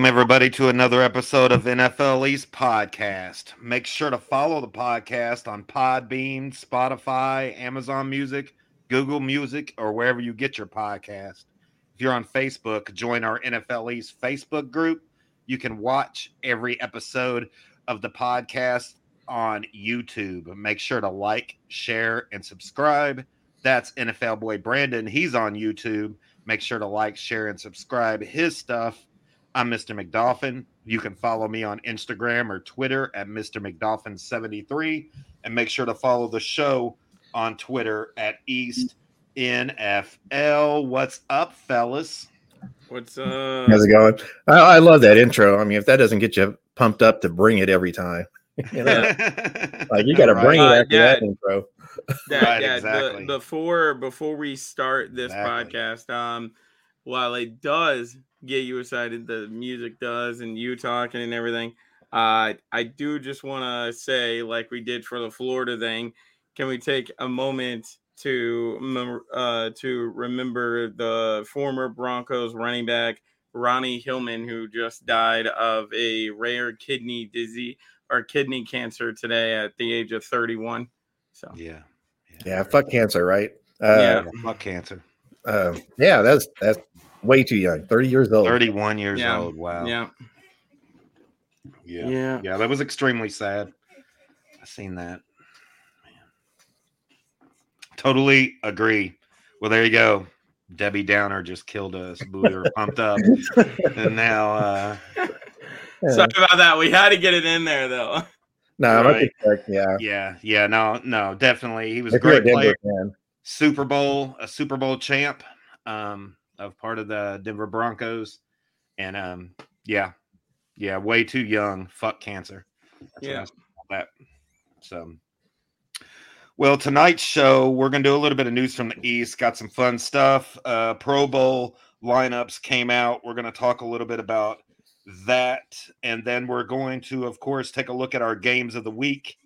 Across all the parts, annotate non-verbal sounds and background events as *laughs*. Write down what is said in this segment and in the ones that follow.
Welcome, everybody, to another episode of NFL East Podcast. Make sure to follow the podcast on Podbean, Spotify, Amazon Music, Google Music, or wherever you get your podcast. If you're on Facebook, join our NFL East Facebook group. You can watch every episode of the podcast on YouTube. Make sure to like, share, and subscribe. That's NFL Boy Brandon. He's on YouTube. Make sure to like, share, and subscribe his stuff I'm Mr. McDolphin. You can follow me on Instagram or Twitter at Mr. McDolphin73. And make sure to follow the show on Twitter at East NFL. What's up, fellas? What's up? How's it going? I, I, love that intro. I mean, if that doesn't get you pumped up to bring it every time, *laughs* you know, *laughs* like you got to right. bring it after uh, yeah. that intro. That, right, yeah, exactly. The, before before we start this exactly. podcast, um, while it does get you excited, the music does, and you talking and everything. Uh, I do just want to say, like we did for the Florida thing, can we take a moment to uh, to remember the former Broncos running back Ronnie Hillman, who just died of a rare kidney disease or kidney cancer today at the age of 31. So yeah, yeah, yeah fuck cancer, right? Uh, yeah, fuck cancer. Uh, yeah, that's that's way too young. 30 years old. 31 years yeah. old. Wow. Yeah. Yeah. Yeah. Yeah. That was extremely sad. I seen that. Man. Totally agree. Well, there you go. Debbie Downer just killed us. We were pumped up. and now uh sorry about that. We had to get it in there though. No, right. yeah. Yeah, yeah, no, no, definitely. He was if a great player. Fan. Super Bowl, a Super Bowl champ. Um, of part of the Denver Broncos. And um, yeah, yeah, way too young. Fuck cancer. That's yeah. That. So, well, tonight's show, we're going to do a little bit of news from the East. Got some fun stuff. Uh, Pro Bowl lineups came out. We're going to talk a little bit about that. And then we're going to, of course, take a look at our games of the week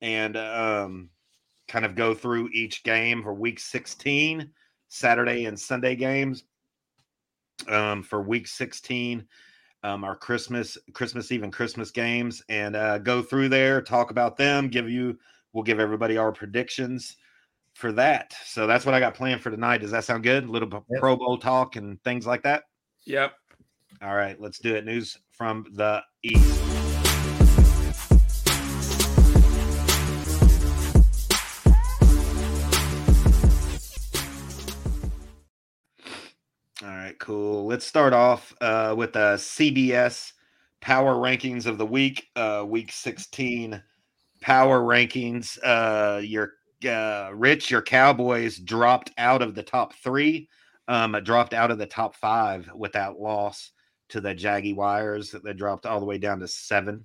and um, kind of go through each game for week 16, Saturday and Sunday games um, for week 16 um, our christmas christmas eve and christmas games and uh, go through there talk about them give you we'll give everybody our predictions for that. So that's what i got planned for tonight. Does that sound good? A little yep. pro bowl talk and things like that? Yep. All right let's do it. News from the east cool. Let's start off uh, with the CBS Power Rankings of the week, uh, week 16 Power Rankings. Uh, your uh, Rich, your Cowboys dropped out of the top three, um, dropped out of the top five with that loss to the Jaguars. They dropped all the way down to seven.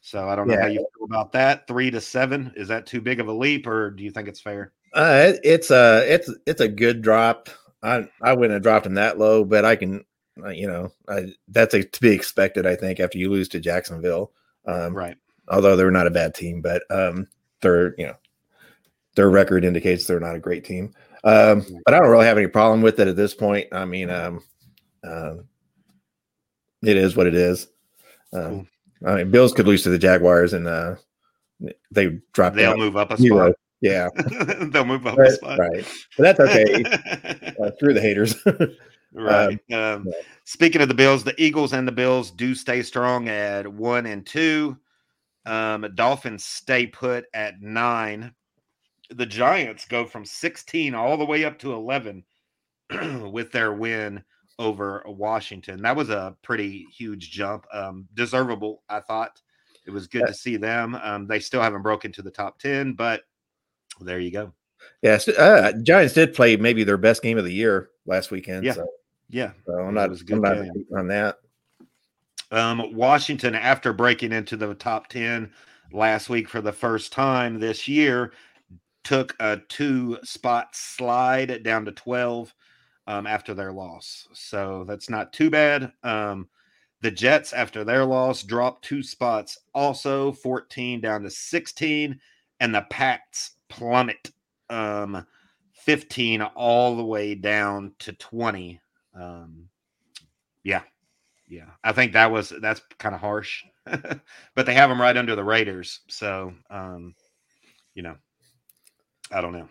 So I don't know yeah. how you feel about that. Three to seven is that too big of a leap, or do you think it's fair? Uh, it's a it's it's a good drop. I I wouldn't have dropped him that low, but I can, uh, you know, I, that's a, to be expected. I think after you lose to Jacksonville, um, right? Although they're not a bad team, but um, they're you know their record indicates they're not a great team. Um, but I don't really have any problem with it at this point. I mean, um, uh, it is what it is. Um, I mean, Bills could lose to the Jaguars, and uh, they drop. They'll move up a spot. Yeah, *laughs* they'll move up but, a spot. Right, but that's okay. *laughs* uh, screw the haters. *laughs* right. Um, um, yeah. Speaking of the Bills, the Eagles and the Bills do stay strong at one and two. Um, Dolphins stay put at nine. The Giants go from 16 all the way up to 11 *clears throat* with their win over Washington. That was a pretty huge jump. Um, deservable, I thought. It was good yeah. to see them. Um, they still haven't broken to the top 10, but there you go. Yes, uh, Giants did play maybe their best game of the year last weekend. Yeah, so, yeah. So I'm not, I'm not on that. Um, Washington, after breaking into the top ten last week for the first time this year, took a two spot slide down to twelve um, after their loss. So that's not too bad. Um, the Jets, after their loss, dropped two spots, also 14 down to 16. And the Pats plummet um 15 all the way down to 20 um yeah yeah. I think that was that's kind of harsh, *laughs* but they have them right under the Raiders. So, um, you know, I don't know.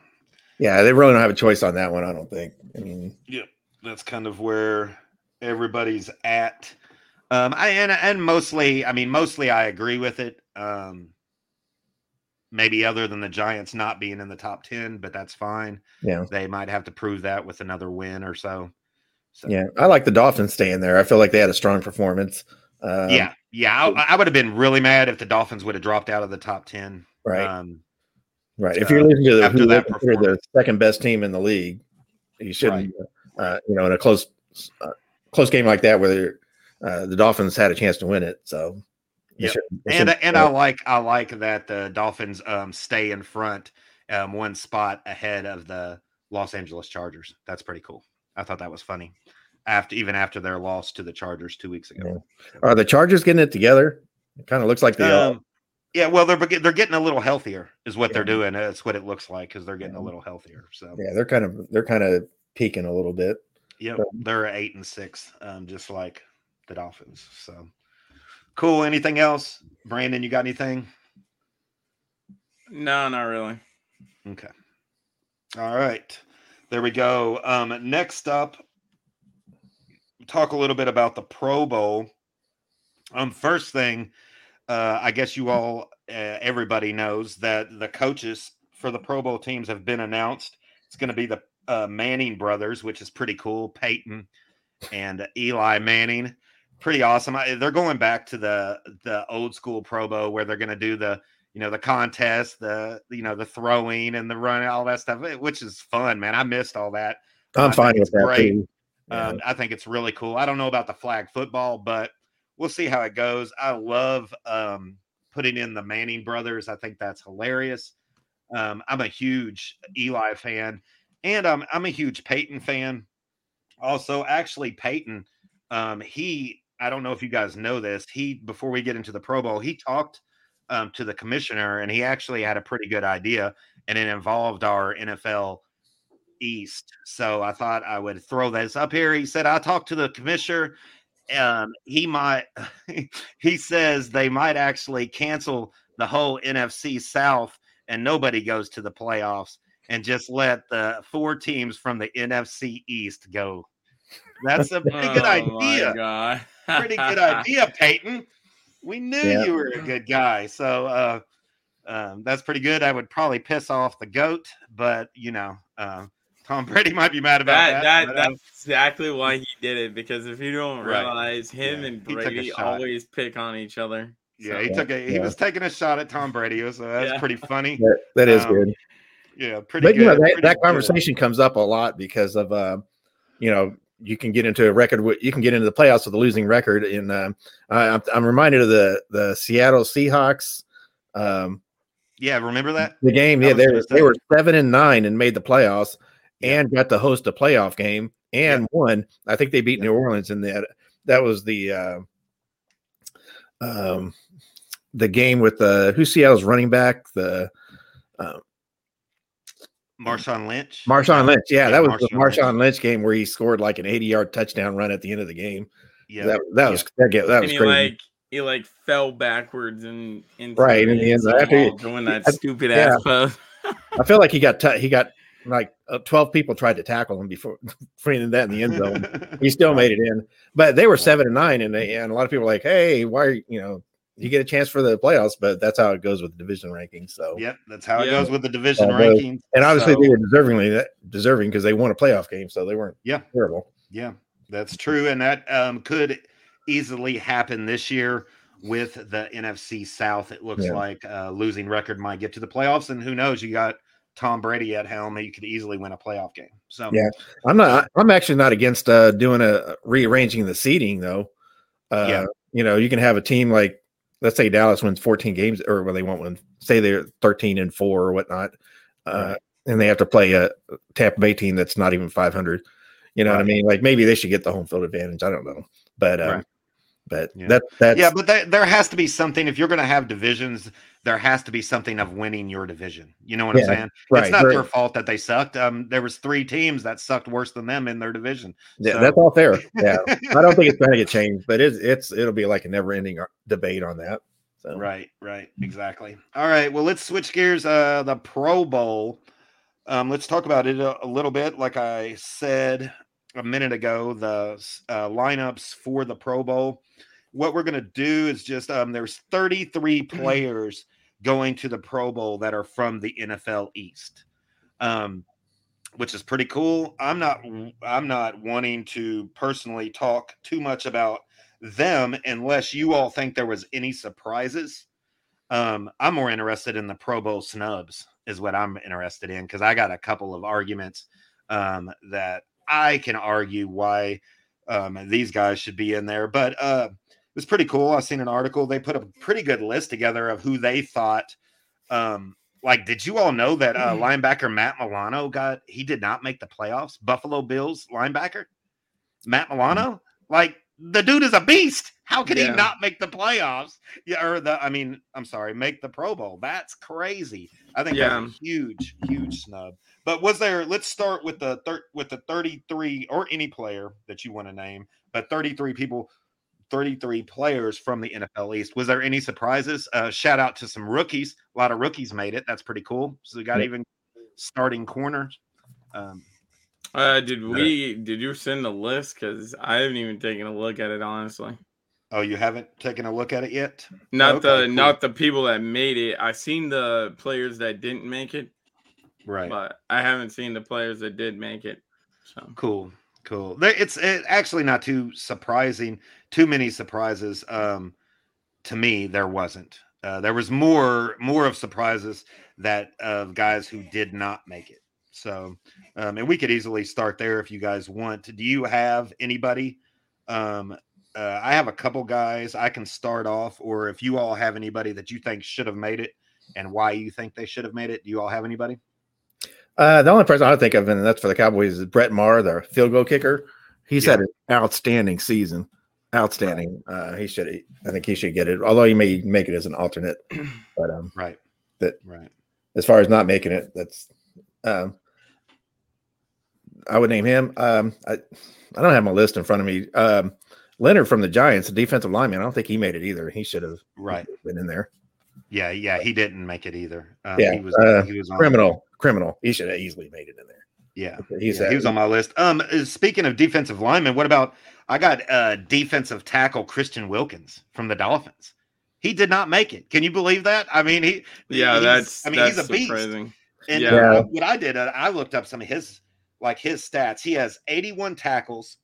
Yeah, they really don't have a choice on that one. I don't think. I mean, yeah, that's kind of where everybody's at. Um, I and and mostly, I mean, mostly I agree with it. Um, maybe other than the Giants not being in the top ten, but that's fine. Yeah, they might have to prove that with another win or so. so. Yeah, I like the Dolphins staying there. I feel like they had a strong performance. Um, yeah, yeah, I, I, would have been really mad if the Dolphins would have dropped out of the top ten. Right. Um, right. If you're losing to the, who the second best team in the league, you shouldn't. Right. Uh, you know, in a close uh, close game like that, where uh, the Dolphins had a chance to win it. So, yeah, and and I like I like that the Dolphins um, stay in front, um, one spot ahead of the Los Angeles Chargers. That's pretty cool. I thought that was funny. After even after their loss to the Chargers two weeks ago, yeah. are the Chargers getting it together? It kind of looks like they um, Yeah, well, they're they're getting a little healthier, is what yeah. they're doing. That's what it looks like because they're getting a little healthier. So yeah, they're kind of they're kind of peaking a little bit. Yeah, they're eight and six, um, just like the Dolphins. So cool. Anything else, Brandon? You got anything? No, not really. Okay. All right. There we go. Um, next up, talk a little bit about the Pro Bowl. Um, first thing, uh, I guess you all, uh, everybody knows that the coaches for the Pro Bowl teams have been announced. It's going to be the uh, Manning brothers, which is pretty cool. Peyton and Eli Manning, pretty awesome. I, they're going back to the the old school Pro Bowl where they're going to do the you know the contest, the you know the throwing and the run, all that stuff, eh, which is fun, man. I missed all that. I'm fine with that. Great. Yeah. Um, I think it's really cool. I don't know about the flag football, but we'll see how it goes. I love um, putting in the Manning brothers. I think that's hilarious. Um, I'm a huge Eli fan and I'm I'm a huge Peyton fan. Also, actually, Peyton, um, he I don't know if you guys know this. He before we get into the Pro Bowl, he talked um, to the commissioner, and he actually had a pretty good idea, and it involved our NFL East. So I thought I would throw this up here. He said I talked to the commissioner. Um, he might. *laughs* he says they might actually cancel the whole NFC South, and nobody goes to the playoffs and just let the four teams from the NFC East go. That's a pretty good oh idea. pretty good idea, *laughs* Peyton. We knew you were a good guy. So uh, um, that's pretty good. I would probably piss off the goat, but you know, uh, Tom *laughs* Brady might be mad about that. That, that uh, that's exactly why he did it. Because if you don't realize, right. him yeah. and Brady always pick on each other. Yeah, so, he took a he yeah. was taking a shot at Tom Brady. So that's yeah. pretty funny. *laughs* that, that is um, good. Yeah, pretty but, good. You know, that, that conversation good. comes up a lot because of uh, you know you can get into a record you can get into the playoffs with a losing record and uh, I'm, I'm reminded of the the seattle seahawks um, yeah remember that the game yeah they were, they were seven and nine and made the playoffs yeah. and got to host a playoff game and yeah. won i think they beat yeah. new orleans in that that was the uh, um the game with the who seattle's running back the uh, Marshawn Lynch. Marshawn Lynch. Yeah, yeah that was Marshawn the Marshawn Lynch. Lynch. game where he scored like an 80 yard touchdown run at the end of the game. Yeah. That, that was that, that was he crazy. Like, he like fell backwards and right in the end after doing that stupid yeah. ass post. I feel like he got t- he got like uh, 12 people tried to tackle him before *laughs* bringing that in the end zone. he still *laughs* made it in, but they were seven and nine, and they, and a lot of people were like, "Hey, why are you, you know you get a chance for the playoffs, but that's how it goes with the division rankings. So yep, that's how it goes with the division uh, rankings. And obviously so, they were deservingly deserving because they won a playoff game, so they weren't yeah terrible. Yeah, that's true, and that um, could easily happen this year with the NFC South. It looks yeah. like uh, losing record might get to the playoffs, and who knows? You got Tom Brady at helm, you could easily win a playoff game. So yeah, I'm not. I'm actually not against uh, doing a rearranging the seating though. Uh, yeah, you know, you can have a team like let's say Dallas wins 14 games, or well, they won't win. Say they're 13 and four or whatnot, uh, and they have to play a Tampa Bay team that's not even 500. You know right. what I mean? Like maybe they should get the home field advantage. I don't know, but um, right. But yeah. that that's yeah, but that, there has to be something if you're going to have divisions. There has to be something of winning your division. You know what yeah, I'm saying? Right, it's not right. their fault that they sucked. Um, there was three teams that sucked worse than them in their division. Yeah, so. that's all fair. Yeah, *laughs* I don't think it's going to get changed, but it's it's it'll be like a never ending uh, debate on that. So. Right, right, exactly. All right, well, let's switch gears. Uh, the Pro Bowl. Um, let's talk about it a, a little bit. Like I said a minute ago, the uh, lineups for the Pro Bowl. What we're going to do is just um, there's 33 mm-hmm. *clears throat* players going to the Pro Bowl that are from the NFL East, um, which is pretty cool. I'm not I'm not wanting to personally talk too much about them unless you all think there was any surprises. Um, I'm more interested in the Pro Bowl snubs, is what I'm interested in because I got a couple of arguments um, that I can argue why um, these guys should be in there. But uh, it was pretty cool. I seen an article. They put a pretty good list together of who they thought. Um, like, did you all know that uh, mm-hmm. linebacker Matt Milano got he did not make the playoffs? Buffalo Bills linebacker Matt mm-hmm. Milano, like the dude is a beast. How can yeah. he not make the playoffs? Yeah, or the I mean, I'm sorry, make the Pro Bowl. That's crazy. I think yeah. that's a huge, huge snub. But was there? Let's start with the thir- with the 33 or any player that you want to name, but 33 people, 33 players from the NFL East. Was there any surprises? Uh, shout out to some rookies. A lot of rookies made it. That's pretty cool. So we got even starting corners. Um, uh, did we? Did you send a list? Because I haven't even taken a look at it honestly. Oh, you haven't taken a look at it yet? Not okay, the cool. not the people that made it. I seen the players that didn't make it. Right. But I haven't seen the players that did make it. So cool. Cool. It's it, actually not too surprising. Too many surprises. Um, to me, there wasn't. Uh, there was more more of surprises that of guys who did not make it. So, um, and we could easily start there if you guys want. Do you have anybody? Um, uh, I have a couple guys I can start off, or if you all have anybody that you think should have made it and why you think they should have made it, do you all have anybody? Uh, the only person I think of, and that's for the Cowboys, is Brett Maher, the field goal kicker. He's yeah. had an outstanding season. Outstanding. Right. Uh, he should. I think he should get it. Although he may make it as an alternate. *clears throat* But um, right. That right. As far as not making it, that's um, I would name him. Um, I I don't have my list in front of me. Um, Leonard from the Giants, a defensive lineman. I don't think he made it either. He should have right been in there. Yeah, yeah, he didn't make it either. Um, yeah, he was uh, he was criminal. criminal. He should have easily made it in there. Yeah, he's yeah, he was on my list. Um, uh, speaking of defensive lineman, what about I got uh defensive tackle Christian Wilkins from the Dolphins. He did not make it. Can you believe that? I mean, he yeah, that's I mean that's he's a beast. Surprising. And yeah. what I did, uh, I looked up some of his like his stats. He has 81 tackles,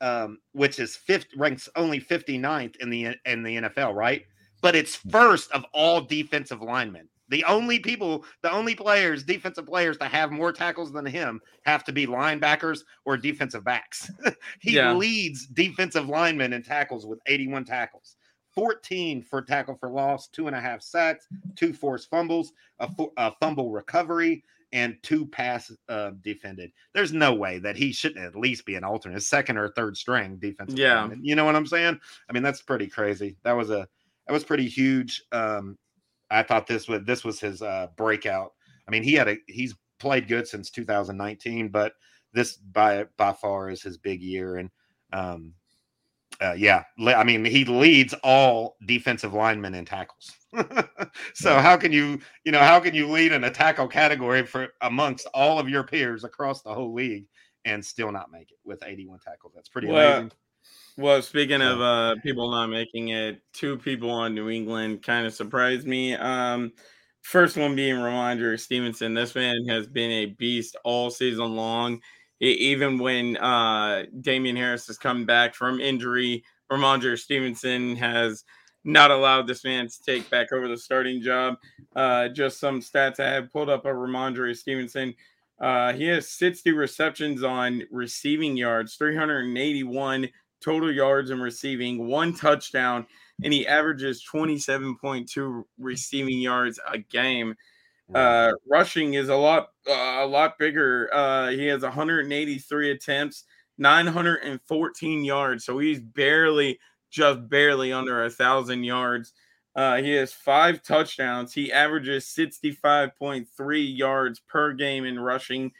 um, which is fifth ranks only 59th in the in the NFL, right? But it's mm. first of all defensive linemen. The only people, the only players, defensive players to have more tackles than him have to be linebackers or defensive backs. *laughs* he yeah. leads defensive linemen in tackles with 81 tackles. 14 for tackle for loss, two and a half sacks, two forced fumbles, a, a fumble recovery, and two pass uh, defended. There's no way that he shouldn't at least be an alternate, second or third string defensive. Yeah, lineman. you know what I'm saying? I mean, that's pretty crazy. That was a that was pretty huge. Um, I thought this was this was his uh, breakout. I mean, he had a he's played good since 2019, but this by by far is his big year. And um, uh, yeah, I mean, he leads all defensive linemen in tackles. *laughs* so yeah. how can you, you know, how can you lead in a tackle category for amongst all of your peers across the whole league and still not make it with 81 tackles? That's pretty well, amazing. Well, speaking of uh, people not making it, two people on New England kind of surprised me. Um, first one being Rhamondre Stevenson. This man has been a beast all season long even when uh, Damien Harris has come back from injury, Rhamondre Stevenson has not allowed this man to take back over the starting job. Uh, just some stats I have pulled up of Rhamondre Stevenson. Uh, he has 60 receptions on receiving yards, 381 total yards in receiving, one touchdown, and he averages 27.2 receiving yards a game. Uh, rushing is a lot uh, a lot bigger. Uh, he has 183 attempts, 914 yards, so he's barely just barely under a thousand yards. Uh, he has five touchdowns. He averages 65.3 yards per game in rushing,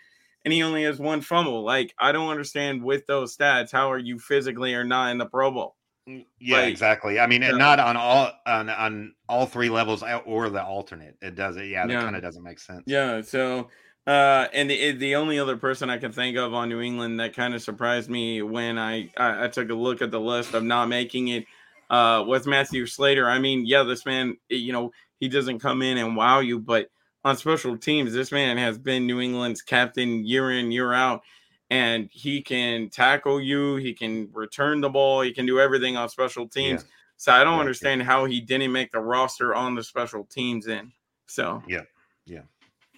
and he only has one fumble. Like, I don't understand with those stats, how are you physically or not in the Pro Bowl? Mm, yeah, like, exactly. I mean, and not on all on on all three levels or the alternate. It does it. Yeah, that yeah. kind of doesn't make sense. Yeah. So, uh, and the the only other person I can think of on New England that kind of surprised me when I, I I took a look at the list of not making it uh, with Matthew Slater. I mean, yeah, this man, you know, he doesn't come in and wow you, but on special teams, this man has been New England's captain year in, year out, and he can tackle you, he can return the ball, he can do everything on special teams. Yeah. So I don't understand how he didn't make the roster on the special teams in. So yeah, yeah,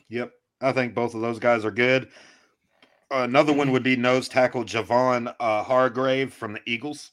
yep. I think both of those guys are good. Another one would be nose tackle Javon uh, Hargrave from the Eagles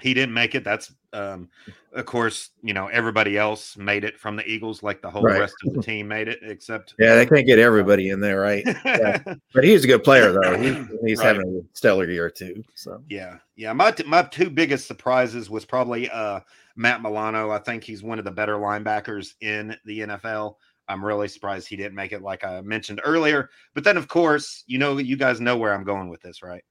he didn't make it. That's um, of course, you know, everybody else made it from the Eagles, like the whole right. rest of the team made it, except yeah, they can't get everybody in there, right? Yeah. *laughs* but he's a good player though. He, *coughs* he's right. having a stellar year too. So yeah, yeah. My t- my two biggest surprises was probably uh, Matt Milano. I think he's one of the better linebackers in the NFL. I'm really surprised he didn't make it, like I mentioned earlier. But then, of course, you know, you guys know where I'm going with this, right?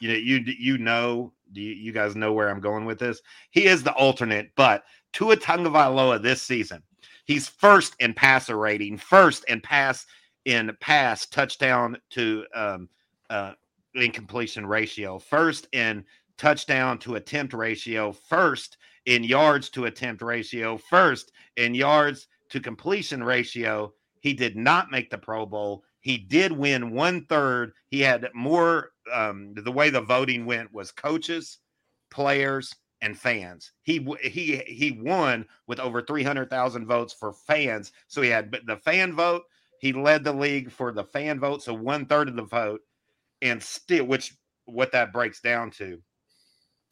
You know, you you know do you, you guys know where I'm going with this? He is the alternate, but Tua Tagovailoa this season, he's first in passer rating, first in pass in pass touchdown to um, uh, incompletion ratio, first in touchdown to attempt ratio, first in yards to attempt ratio, first in yards to completion ratio. He did not make the Pro Bowl. He did win one third. He had more um, the way the voting went was coaches, players, and fans. He he he won with over 300,000 votes for fans. So he had the fan vote. He led the league for the fan vote, so one third of the vote, and still, which what that breaks down to,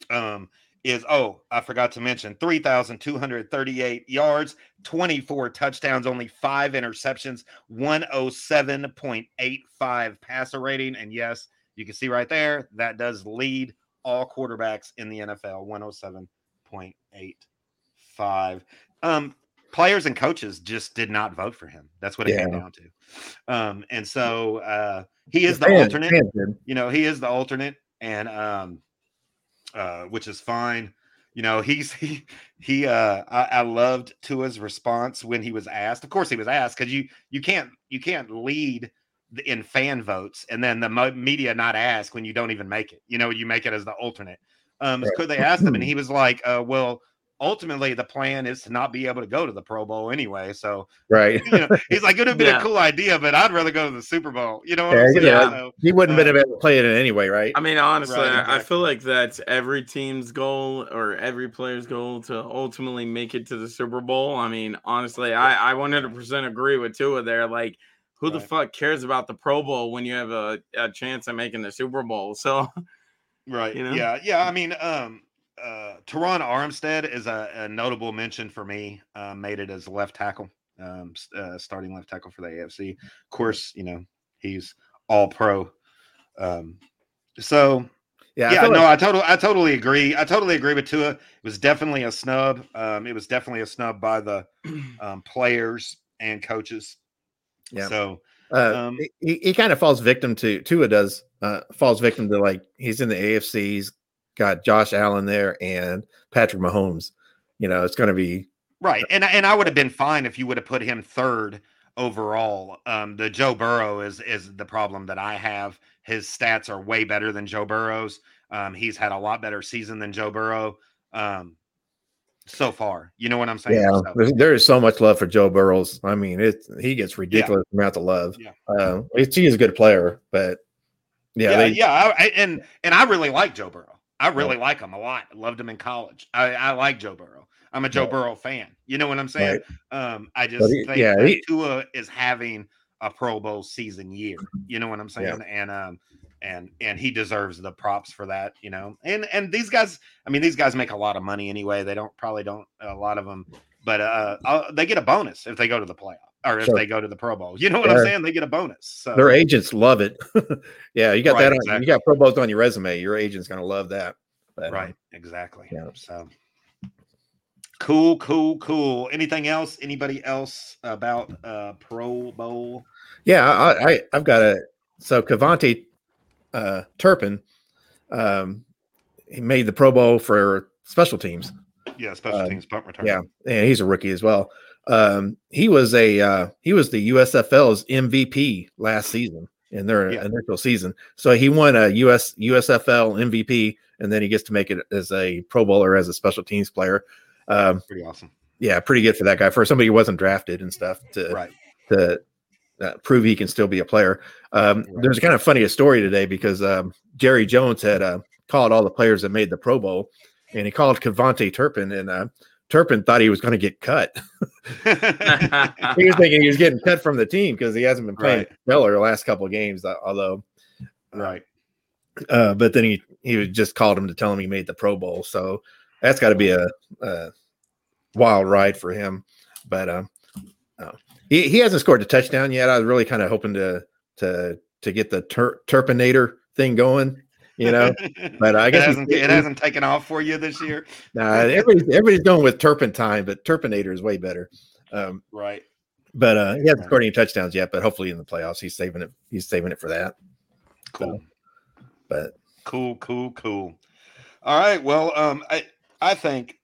um, is oh I forgot to mention 3,238 yards, 24 touchdowns, only five interceptions, 107.85 passer rating, and yes, you can see right there that does lead all quarterbacks in the NFL 107.85. Um, players and coaches just did not vote for him. That's what it yeah. came down to. Um, and so uh, he is the, the alternate. You know, he is the alternate, and um, uh, which is fine. You know, he's *laughs* he he. Uh, I, I loved Tua's response when he was asked. Of course, he was asked because you you can't you can't lead in fan votes and then the media not ask when you don't even make it. You know, you make it as the alternate. Um, right. could they ask him? And *clears throat* he was like, uh, well, ultimately the plan is to not be able to go to the Pro Bowl anyway. So right, you know, he's like, it would have been yeah. a cool idea, but I'd rather go to the Super Bowl. You know, yeah, yeah. So, he wouldn't uh, have been able to play it anyway, right? I mean, honestly, right, exactly. I feel like that's every team's goal or every player's goal to ultimately make it to the Super Bowl. I mean, honestly, I I 100% agree with Tua there. Like who right. the fuck cares about the Pro Bowl when you have a, a chance at making the Super Bowl? So, *laughs* right, you know? yeah, yeah. I mean, um, uh, Terron Armstead is a, a, notable mention for me. Uh, made it as left tackle, um, uh, starting left tackle for the AFC. Of course, you know he's all pro. Um, so yeah, yeah, I no, like- I totally, I totally agree. I totally agree with Tua. It was definitely a snub. Um, it was definitely a snub by the *clears throat* um, players and coaches. Yeah. So uh, um, he, he kind of falls victim to Tua does uh, falls victim to like he's in the AFC. He's got Josh Allen there and Patrick Mahomes. You know, it's going to be right. And and I would have been fine if you would have put him third overall. Um, the Joe Burrow is is the problem that I have. His stats are way better than Joe Burrow's. Um, he's had a lot better season than Joe Burrow. Um, so far. You know what I'm saying? Yeah, so. there is so much love for Joe Burrows. I mean, it he gets ridiculous yeah. amount of love. Yeah, he is a good player, but yeah, yeah, they, yeah I, and and I really like Joe Burrow. I really yeah. like him a lot. I loved him in college. I, I like Joe Burrow. I'm a Joe yeah. Burrow fan. You know what I'm saying? Right. Um, I just he, think yeah, he, Tua is having a Pro Bowl season year. You know what I'm saying? And um, and and he deserves the props for that you know and and these guys i mean these guys make a lot of money anyway they don't probably don't a lot of them but uh I'll, they get a bonus if they go to the playoff or if sure. they go to the pro bowl you know what yeah. i'm saying they get a bonus so. their agents love it *laughs* yeah you got right, that on, exactly. you got pro bowls on your resume your agent's gonna love that But, right, um, exactly. Yeah. So cool, cool, cool. Anything else? Anybody else about uh Pro Bowl? Yeah, I, I have got a so KaVontae uh Turpin um he made the Pro Bowl for special teams. Yeah, special um, teams punt return. Yeah, and he's a rookie as well. Um, he was a uh, he was the USFL's MVP last season in their yeah. initial season. So he won a US USFL MVP, and then he gets to make it as a Pro Bowler as a special teams player. Um, pretty awesome. Yeah, pretty good for that guy for somebody who wasn't drafted and stuff to right. to uh, prove he can still be a player. Um, right. There's kind of funny story today because um, Jerry Jones had uh, called all the players that made the Pro Bowl, and he called KaVontae Turpin, and uh, Turpin thought he was going to get cut. *laughs* he was thinking he was getting cut from the team because he hasn't been playing right. stellar the last couple of games. Uh, although, right. Uh, but then he he just called him to tell him he made the Pro Bowl. So that's got to be a, a, wild ride for him. But um, uh, he he hasn't scored a touchdown yet. I was really kind of hoping to to to get the Turpinator thing going you know. But I *laughs* guess it hasn't, it hasn't taken off for you this year. nah, everybody's everybody's going with Turpentine, but Turpinator is way better. Um, right. But uh, he hasn't scored any touchdowns yet. But hopefully in the playoffs, he's saving it. He's saving it for that. Cool. So, but cool, cool, cool. All right. Well, um, I I think,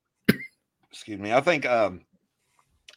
excuse me, I think um,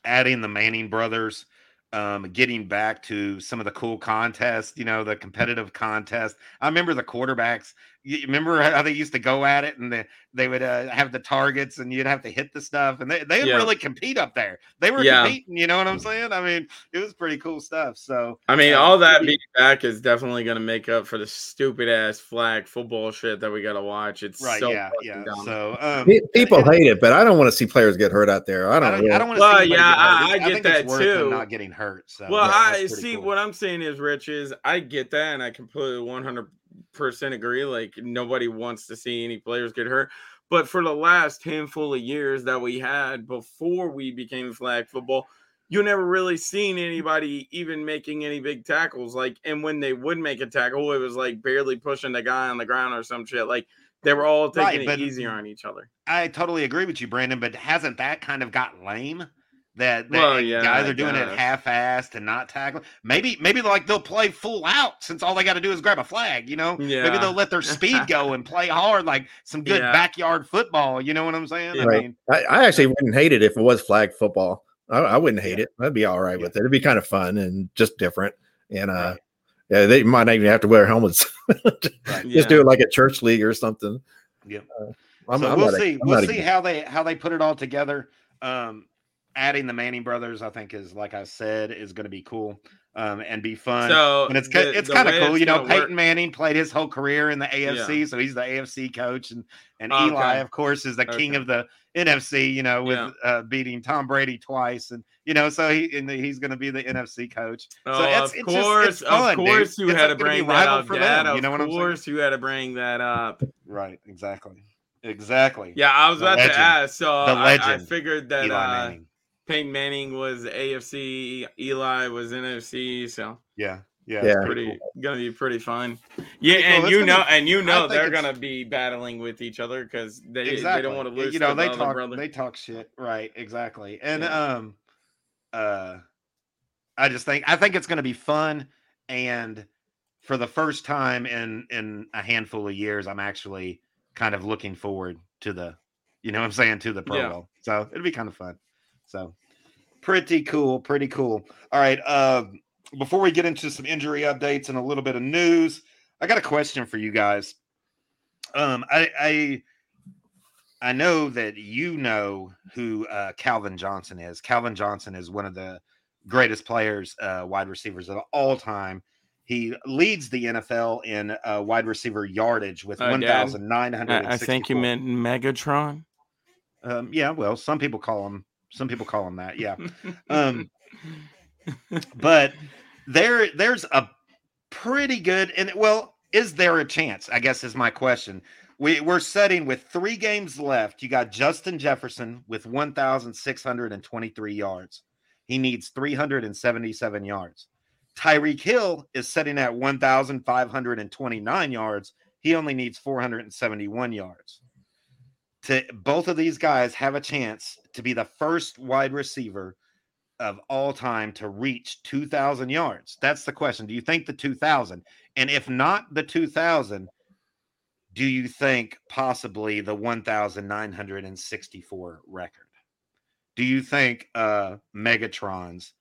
adding the Manning brothers um, getting back to some of the cool contests, you know, the competitive contest. I remember the quarterbacks. You remember how they used to go at it and they, they would uh, have the targets and you'd have to hit the stuff and they, they yeah. really compete up there. They were yeah. competing, you know what I'm saying? I mean, it was pretty cool stuff. So, I mean, uh, all that being back is definitely going to make up for the stupid ass flag football shit that we got to watch. It's right. So yeah. Yeah. Dumb. So, um, people and, hate it, but I don't want to see players get hurt out there. I don't, I don't, I don't want to well, yeah, I, I, get that too. Not getting hurt. So, well, yeah, I see cool. what I'm saying is, Rich, is I get that and I completely 100 percent agree. Like nobody wants to see any players get hurt. But for the last handful of years that we had before we became flag football, you never really seen anybody even making any big tackles. Like, and when they would make a tackle, it was like barely pushing the guy on the ground or some shit. Like they were all taking right, it easier on each other. I totally agree with you, Brandon. But hasn't that kind of got lame? That, that well, yeah, guys are doing it half-assed and not tackling. Maybe maybe like they'll play full out since all they got to do is grab a flag. You know, yeah. maybe they'll let their speed go and play hard like some good yeah. backyard football. You know what I'm saying? I mean, I, I, actually wouldn't hate it if it was flag football. I, I wouldn't hate it. I'd be all right with it. It'd be kind of fun and just different. And uh, right. yeah, they might not even have to wear helmets. *laughs* just do it like a church league or something. Yeah. Uh, I'm, so I'm we'll see. A, we'll see how they how they put it all together. Um, adding the Manning brothers, I think, is like I said, is going to be cool um, and be fun. So and it's the, it's kind of cool, you know. Peyton work. Manning played his whole career in the AFC, yeah. so he's the AFC coach, and and okay. Eli, of course, is the okay. king of the NFC. You know, with yeah. uh, beating Tom Brady twice, and you know, so he and he's going to be the NFC coach. Oh, so it's, of it's course, just, it's fun, of course, dude. you it's had to bring that up, for Dad. Them, you know what I'm saying? Of course, you had to bring that up. Right, exactly. Exactly. Yeah, I was the about legend. to ask. So I, I, figured that uh, Peyton Manning was AFC, Eli was NFC. So yeah, yeah, yeah. pretty cool. gonna be pretty fun. Yeah, and cool. you know, be, and you know they're gonna be battling with each other because they exactly. they don't want to lose. You know, they talk brother. they talk shit, right? Exactly, and yeah. um, uh, I just think I think it's gonna be fun, and for the first time in in a handful of years, I'm actually kind of looking forward to the, you know, what I'm saying to the Pro yeah. Bowl. So it'll be kind of fun. So pretty cool, pretty cool. All right. Uh, before we get into some injury updates and a little bit of news, I got a question for you guys. Um, I, I I know that you know who uh, Calvin Johnson is. Calvin Johnson is one of the greatest players, uh, wide receivers of all time. He leads the NFL in uh, wide receiver yardage with uh, 1,900. I think you meant Megatron. Um, yeah, well, some people call him some people call them that. Yeah. *laughs* Um, but there, there's a pretty good, and well, is there a chance? I guess is my question. We, we're setting with three games left. You got Justin Jefferson with 1,623 yards. He needs 377 yards. Tyreek Hill is setting at 1,529 yards. He only needs 471 yards. To both of these guys have a chance to be the first wide receiver of all time to reach 2000 yards. That's the question. Do you think the 2000? And if not the 2000, do you think possibly the 1964 record? Do you think uh Megatron's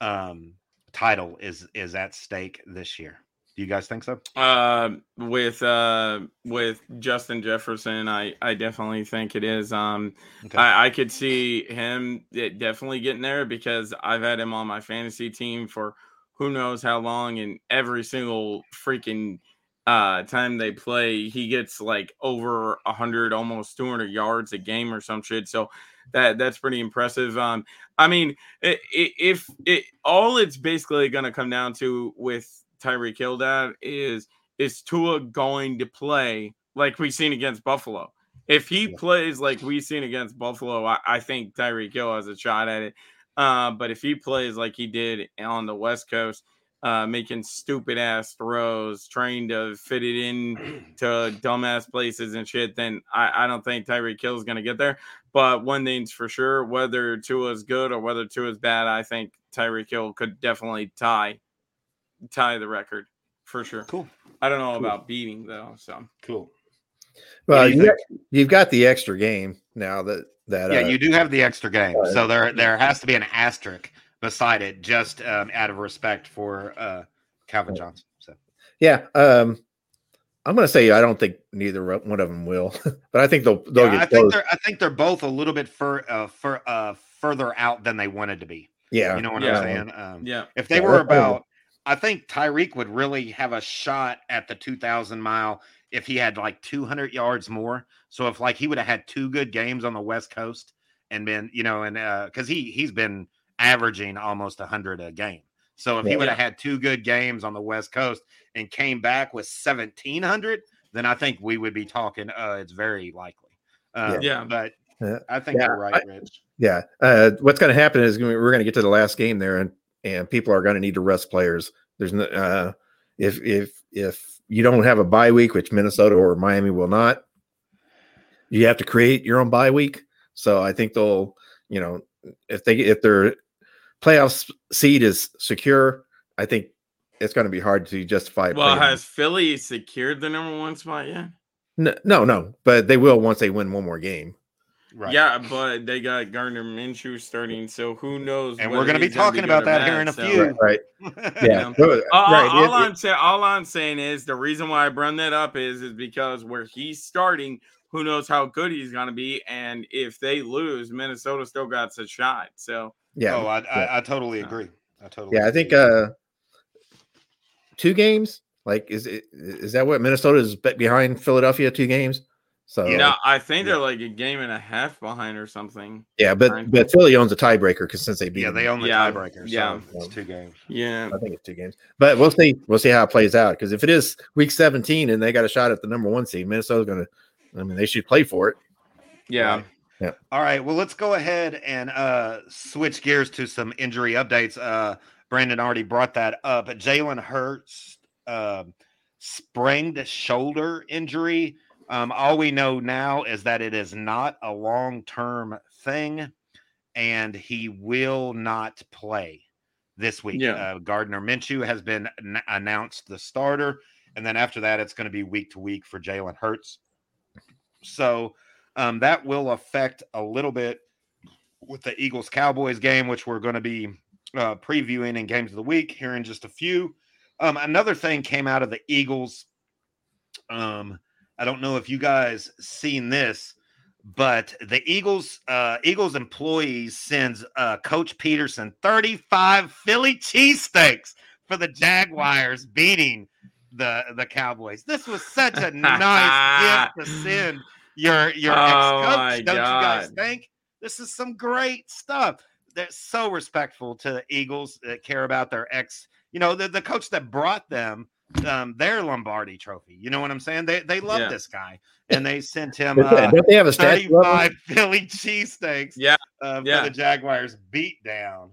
um title is is at stake this year? Do you guys think so? Uh, with uh, with Justin Jefferson, I I definitely think it is. Um, okay. I, I could see him definitely getting there because I've had him on my fantasy team for who knows how long, and every single freaking uh time they play, he gets like over a hundred, almost two hundred yards a game or some shit. So that that's pretty impressive. Um, I mean, if it all it's basically going to come down to with Tyreek Hill dad is is Tua going to play like we've seen against Buffalo? If he yeah. plays like we've seen against Buffalo, I, I think Tyreek Hill has a shot at it. Uh, but if he plays like he did on the West Coast, uh, making stupid ass throws, trying to fit it in *clears throat* to dumbass places and shit, then I, I don't think Tyreek Hill is going to get there. But one thing's for sure, whether Tua is good or whether Tua is bad, I think Tyreek Hill could definitely tie tie the record for sure. Cool. I don't know cool. about beating though. So cool. Well, you got, you've got the extra game now that that yeah, uh, you do have the extra game, uh, so there there has to be an asterisk beside it, just um, out of respect for uh, Calvin Johnson. So yeah, um, I'm going to say I don't think neither one of them will, *laughs* but I think they'll they'll yeah, I think they're I think they're both a little bit fur, uh, fur, uh, further out than they wanted to be. Yeah, you know what yeah. I'm saying. Um, yeah, if they yeah, were about I think Tyreek would really have a shot at the 2000 mile if he had like 200 yards more. So if like he would have had two good games on the West Coast and been, you know, and uh cuz he he's been averaging almost 100 a game. So if yeah, he would have yeah. had two good games on the West Coast and came back with 1700, then I think we would be talking uh it's very likely. Uh, yeah. but I think you're right, Rich. yeah. Uh, what's going to happen is we're going to get to the last game there and and people are going to need to rest players. There's no, uh, if if if you don't have a bye week, which Minnesota or Miami will not, you have to create your own bye week. So I think they'll, you know, if they if their playoff seed is secure, I think it's going to be hard to justify. Well, has Philly secured the number one spot yet? No, no, no, but they will once they win one more game. Right. Yeah, but they got Gardner Minshew starting, so who knows? And we're going to be talking about that here in a so. few. Right. *laughs* Yeah. all, right. all I'm saying, all I'm saying is the reason why I bring that up is is because where he's starting, who knows how good he's going to be, and if they lose, Minnesota still got a shot. So yeah. Oh, I, yeah. I, I totally agree. I totally. Yeah, agree. I think uh, two games. Like, is it is that what Minnesota is behind Philadelphia? Two games. So no, I think they're like a game and a half behind or something. Yeah, but but Philly owns a tiebreaker because since they beat yeah, them. they own the yeah, tiebreaker. So yeah, it's two games. Yeah, I think it's two games. But we'll see. We'll see how it plays out. Because if it is week 17 and they got a shot at the number one seed, Minnesota's going to. I mean, they should play for it. Yeah. Yeah. All right. Well, let's go ahead and uh switch gears to some injury updates. Uh Brandon already brought that up. Jalen Hurts uh, sprained shoulder injury um, all we know now is that it is not a long term thing, and he will not play this week. Yeah. Uh, Gardner Minshew has been n- announced the starter, and then after that, it's going to be week to week for Jalen Hurts. So um, that will affect a little bit with the Eagles Cowboys game, which we're going to be uh, previewing in games of the week here in just a few. Um, another thing came out of the Eagles. Um, I don't know if you guys seen this, but the Eagles uh, Eagles employees sends uh, Coach Pederson 35 Philly cheesesteaks for the Jaguars beating the the Cowboys. This was such a nice gift to send *laughs* your your oh ex-coach. Don't God. you guys think? This is some great stuff. They're so respectful to the Eagles that care about their ex. You know, the, the coach that brought them um, their Lombardi trophy. You know what I'm saying? They they love yeah. this guy, and they sent *laughs* him. Uh, Don't they have a statue 35 *laughs* Philly cheesesteaks? Yeah, uh, yeah. For the Jaguars beat down.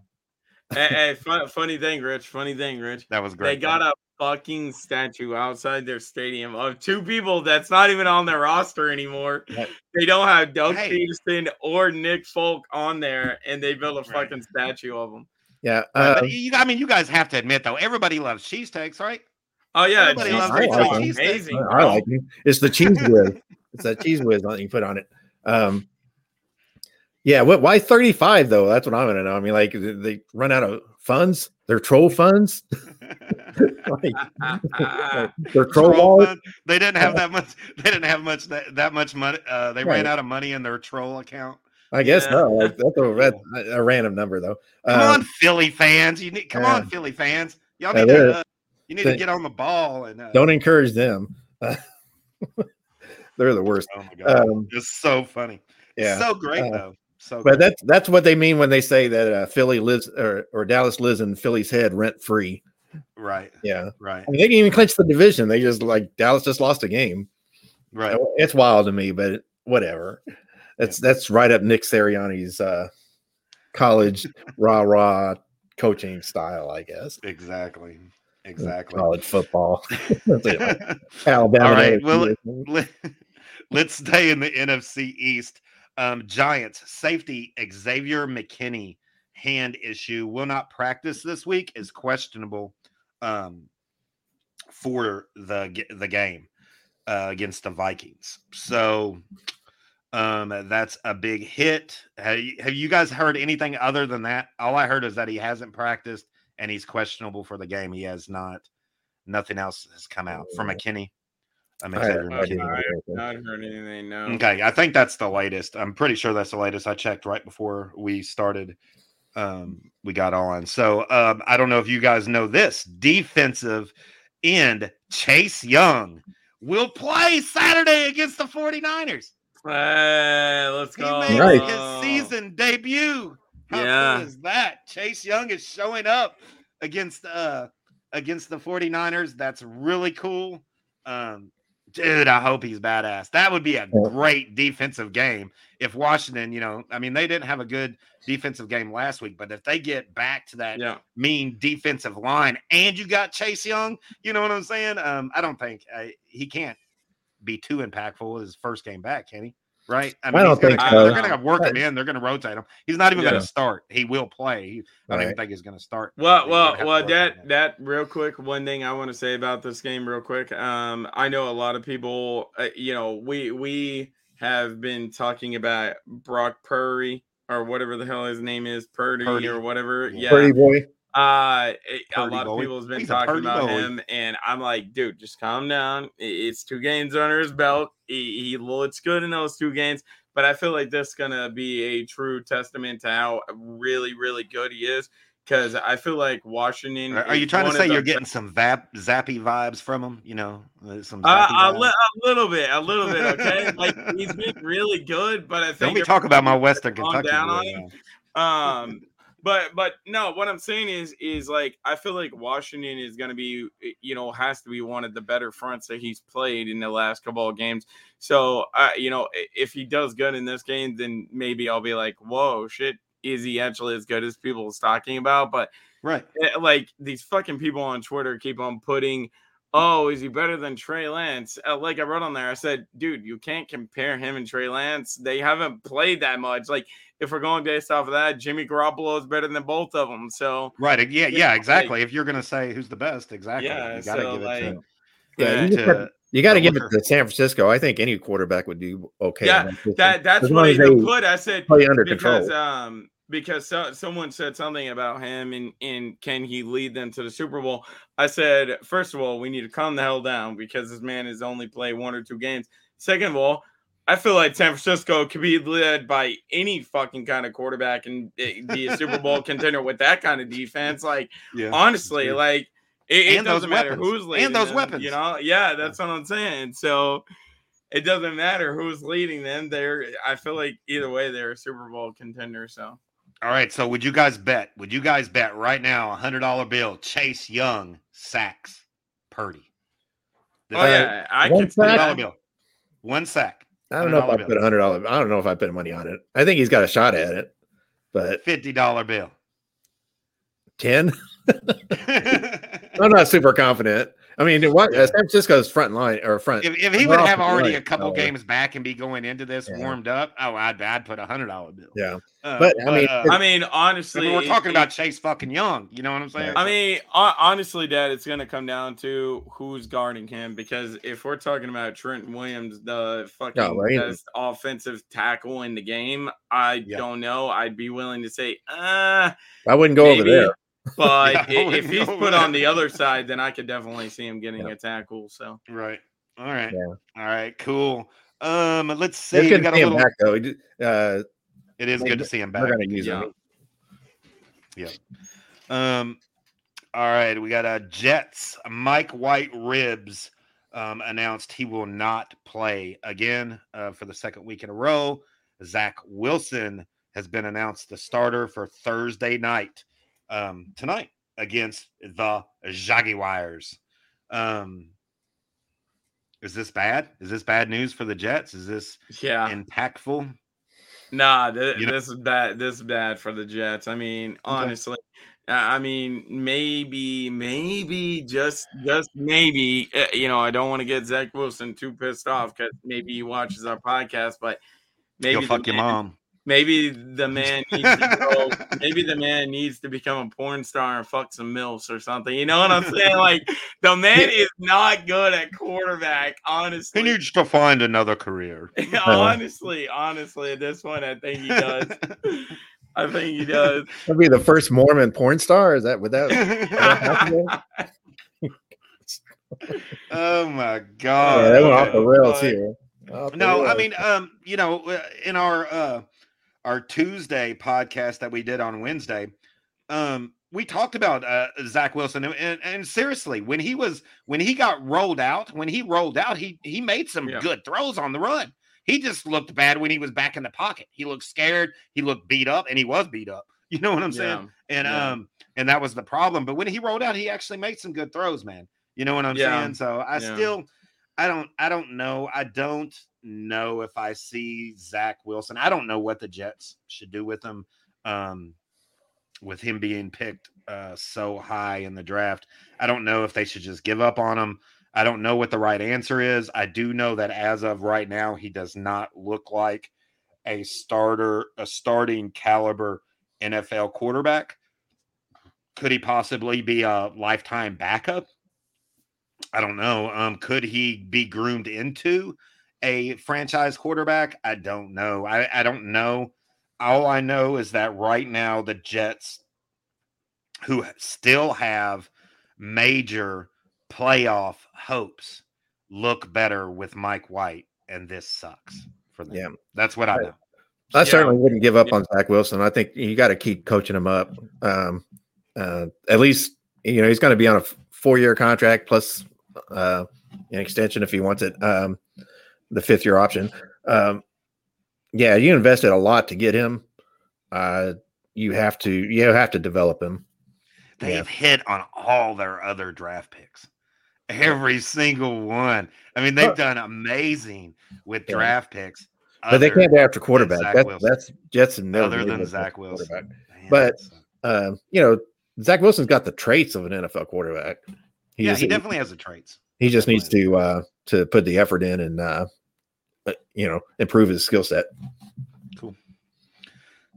hey, hey fun, funny thing, Rich. Funny thing, Rich. That was great. They got a fucking statue outside their stadium of two people that's not even on their roster anymore. Right. They don't have Doug hey. Pederson or Nick Foles on there, and they built a fucking right. statue of them. Yeah, uh, you, I mean, you guys have to admit though, everybody loves cheesesteaks, right? Oh yeah, everybody loves I like amazing. I, I like it. It's the cheese *laughs* whiz. it's that cheese whiz you put on it. Um, yeah, what? Why thirty five though? That's what I'm gonna know. I mean, like they run out of funds. They're troll funds. *laughs* like, *laughs* they're troll, troll fund. They didn't have that much. They didn't have much that, that much money. Uh, they right. ran out of money in their troll account. I guess yeah. no. Like, that's a, that's a, random number though. Come uh, on, Philly fans! You need come on, Philly fans. Y'all need to uh, you need to get on the ball and uh, don't encourage them. *laughs* they're the worst. Oh my god, um, it's so funny. Yeah, so great uh, though. So, but that's that's what they mean when they say that uh, Philly lives or, or Dallas lives in Philly's head rent free. Right. Yeah. Right. I mean, they can even clinch the division. They just like Dallas just lost a game. Right. It's wild to me, but whatever. That's that's right up Nick Sirianni's uh, college *laughs* rah rah coaching style, I guess. Exactly. Exactly. College football. *laughs* *laughs* Alabama. All right. Well, let, let's stay in the NFC East. Um, Giants safety Xavier McKinney hand issue will not practice this week is questionable um, for the the game uh, against the Vikings. So um, that's a big hit. Have you, have you guys heard anything other than that? All I heard is that he hasn't practiced and he's questionable for the game. He has not. Nothing else has come out from McKinney. I mean, I, I, I, not heard anything. No. Okay, I think that's the latest. I'm pretty sure that's the latest. I checked right before we started. Um, we got on. So um, I don't know if you guys know this defensive end Chase Young will play Saturday against the 49ers. Hey, let's go. He made his season debut. How yeah. cool is that? Chase Young is showing up against uh against the 49ers. That's really cool. Um, dude, I hope he's badass. That would be a great defensive game if Washington, you know, I mean, they didn't have a good defensive game last week, but if they get back to that yeah. mean defensive line and you got Chase Young, you know what I'm saying? Um, I don't think uh, he can't be too impactful with his first game back, can he? Right? I, mean, I don't think gonna, so. They're going to work him in. They're going to rotate him. He's not even yeah. going to start. He will play. He, I don't right. even think he's going to start. Well, well, well. That that real quick. One thing I want to say about this game, real quick. Um, I know a lot of people. Uh, you know, we we have been talking about Brock Purdy or whatever the hell his name is, Purdy, Purdy. or whatever. Yeah, Purdy boy. Uh, a lot boy. of people has been He's talking about boy. him, and I'm like, dude, just calm down. It's two games under his belt. He, he looks good in those two games, but I feel like this is gonna be a true testament to how really, really good he is. Because I feel like Washington. Are, are you trying to say you're getting some vap, Zappe vibes from him? You know, uh, some uh, a, li- a, little bit, a little bit. Okay, *laughs* like he's been really good, but I think don't be talk about my Western Kentucky. Down on him. Um, but but no, what I'm saying is is like I feel like Washington is going to be you know has to be one of the better fronts that he's played in the last couple of games. So uh, you know if he does good in this game, then maybe I'll be like, whoa, shit, is he actually as good as people is talking about? But right, eh, like these fucking people on Twitter keep on putting. Oh, is he better than Trey Lance? Uh, like I wrote on there, I said, dude, you can't compare him and Trey Lance. They haven't played that much. Like if we're going based off of that, Jimmy Garoppolo is better than both of them. So right, yeah, yeah, exactly. Like, if you're gonna say who's the best, exactly, yeah, you gotta so give it like, to. Yeah, you, to, you got to give it to San Francisco. I think any quarterback would do okay. Yeah, that that's what I put. I said play under because, control. Um, because so, someone said something about him and, and can he lead them to the Super Bowl? I said, first of all, we need to calm the hell down because this man has only played one or two games. Second of all, I feel like San Francisco could be led by any fucking kind of quarterback and eh, be a Super Bowl *laughs* contender with that kind of defense. Like, yeah, honestly, like it, it doesn't matter weapons. who's leading and those them, weapons. You know, yeah, that's what I'm saying. So it doesn't matter who's leading them. They're I feel like either way they're a Super Bowl contender. So. All right. So would you guys bet? Would you guys bet right now a hundred dollar bill? Chase Young sacks Purdy. oh yeah, uh, I could. Sack? Bill. One sack. I don't know if I bill. put a hundred dollar. I don't know if I put money on it. I think he's got a shot at it, but fifty dollar bill. Ten. *laughs* *laughs* I'm not super confident. I mean, what uh, San Francisco's front line or front. If, if he would have already line, a couple oh, games back and be going into this yeah. warmed up, oh, I'd, I'd put a hundred dollar bill. Yeah, uh, but I mean, uh, I mean, honestly, I we're talking it, about Chase fucking Young. You know what I'm saying? I mean, honestly, Dad, it's going to come down to who's guarding him because if we're talking about Trent Williams, the fucking no, right? best offensive tackle in the game, I yeah. don't know. I'd be willing to say, uh, I wouldn't go maybe. over there. But yeah, if he's put on the other side, then I could definitely see him getting yeah. a tackle. So right, all right, yeah. all right, cool. Um, let's see. It's good to see little... him back though. Uh, it is good to see him back. We're gonna use yeah. him. Yeah. Um. All right, we got a uh, Jets. Mike White ribs um, announced he will not play again uh, for the second week in a row. Zach Wilson has been announced the starter for Thursday night um, tonight against the Jaguars. Um, is this bad? Is this bad news for the Jets? Is this yeah impactful? Nah, th- you know? this is bad. This is bad for the Jets. I mean, honestly, okay. I mean, maybe, maybe, just, just maybe. Eh, you know, I don't want to get Zach Wilson too pissed off because maybe he watches our podcast, but maybe You'll fuck your mom maybe the man *laughs* needs to go, maybe the man needs to become a porn star and fuck some milfs or something. You know what I'm saying? Like the man is not good at quarterback. Honestly, he needs to find another career. *laughs* *laughs* honestly, honestly, at this point, I think he does. I think he does. That'd be the first Mormon porn star. Is that would that? oh my god! Yeah, that went off the rails here. no, I mean, um, you know, uh, in our uh our Tuesday podcast that we did on Wednesday, um, we talked about uh, Zach Wilson, and, and, and, seriously, when he was when he got rolled out, when he rolled out, he he made some yeah. good throws on the run. He just looked bad when he was back in the pocket. He looked scared. He looked beat up, and he was beat up. *laughs* You know what I'm saying? Yeah. And yeah. um, and that was the problem. But when he rolled out, he actually made some good throws, man. You know what I'm saying? So I still, I don't, I don't know. I don't know if I see Zach Wilson. I don't know what the Jets should do with him. Um, with him being picked uh, so high in the draft, I don't know if they should just give up on him. I don't know what the right answer is. I do know that as of right now, he does not look like a starter, a starting caliber NFL quarterback. Could he possibly be a lifetime backup? I don't know. Um, could he be groomed into a franchise quarterback? I don't know. I, I don't know. All I know is that right now the Jets, who still have major playoff hopes, look better with Mike White, and this sucks for them. Yeah, that's what I know. I yeah. certainly wouldn't give up yeah. on Zach Wilson. I think you got to keep coaching him up. Um, uh, at least you know he's going to be on a four-year contract plus uh, an extension if he wants it. Um, the fifth year option. Um, yeah, you invested a lot to get him. Uh, you have to you have to develop him. They've yeah. hit on all their other draft picks. Every single one. I mean, they've done amazing with yeah. draft picks. But they can't go after quarterback. That's, that's Jets and other than Zach Wilson. Man, but uh, you know, Zach Wilson's got the traits of an NFL quarterback. He yeah, he definitely has the traits. He just needs to uh, to put the effort in and uh, you know improve his skill set. Cool,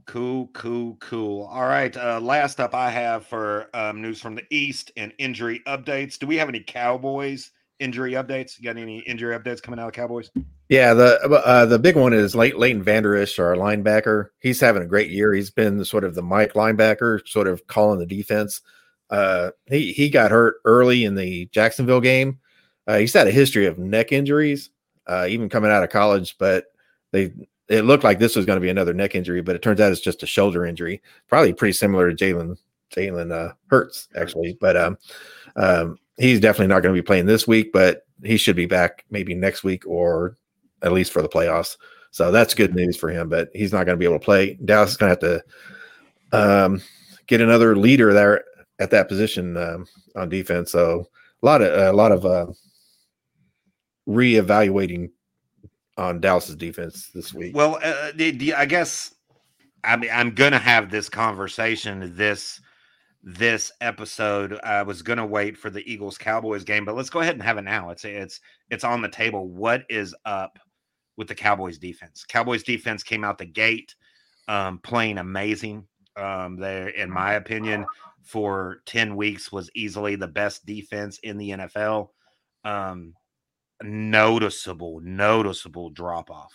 cool, cool, cool. All right. Uh, last up, I have for um, news from the East and injury updates. Do we have any Cowboys injury updates? You got any injury updates coming out of Cowboys? Yeah, the uh, the big one is Leighton, Leighton Vander Esch, our linebacker. He's having a great year. He's been sort of the Mike linebacker, sort of calling the defense. Uh, he he got hurt early in the Jacksonville game. Uh, he's had a history of neck injuries, uh, even coming out of college. But they it looked like this was going to be another neck injury, but it turns out it's just a shoulder injury, probably pretty similar to Jalen Jalen uh, Hurts actually. But um, um, he's definitely not going to be playing this week, but he should be back maybe next week or at least for the playoffs. So that's good news for him. But he's not going to be able to play. Dallas is going to have to um, get another leader there at that position um, on defense. So a lot of a lot of uh, reevaluating on Dallas's defense this week? Well, uh, I guess I mean I'm gonna have this conversation this this episode. I was gonna wait for the Eagles Cowboys game, but let's go ahead and have it now. It's it's it's on the table. What is up with the Cowboys defense? Cowboys defense came out the gate um, playing amazing. Um, they, in my opinion, for ten weeks was easily the best defense in the NFL. Um, noticeable, noticeable drop off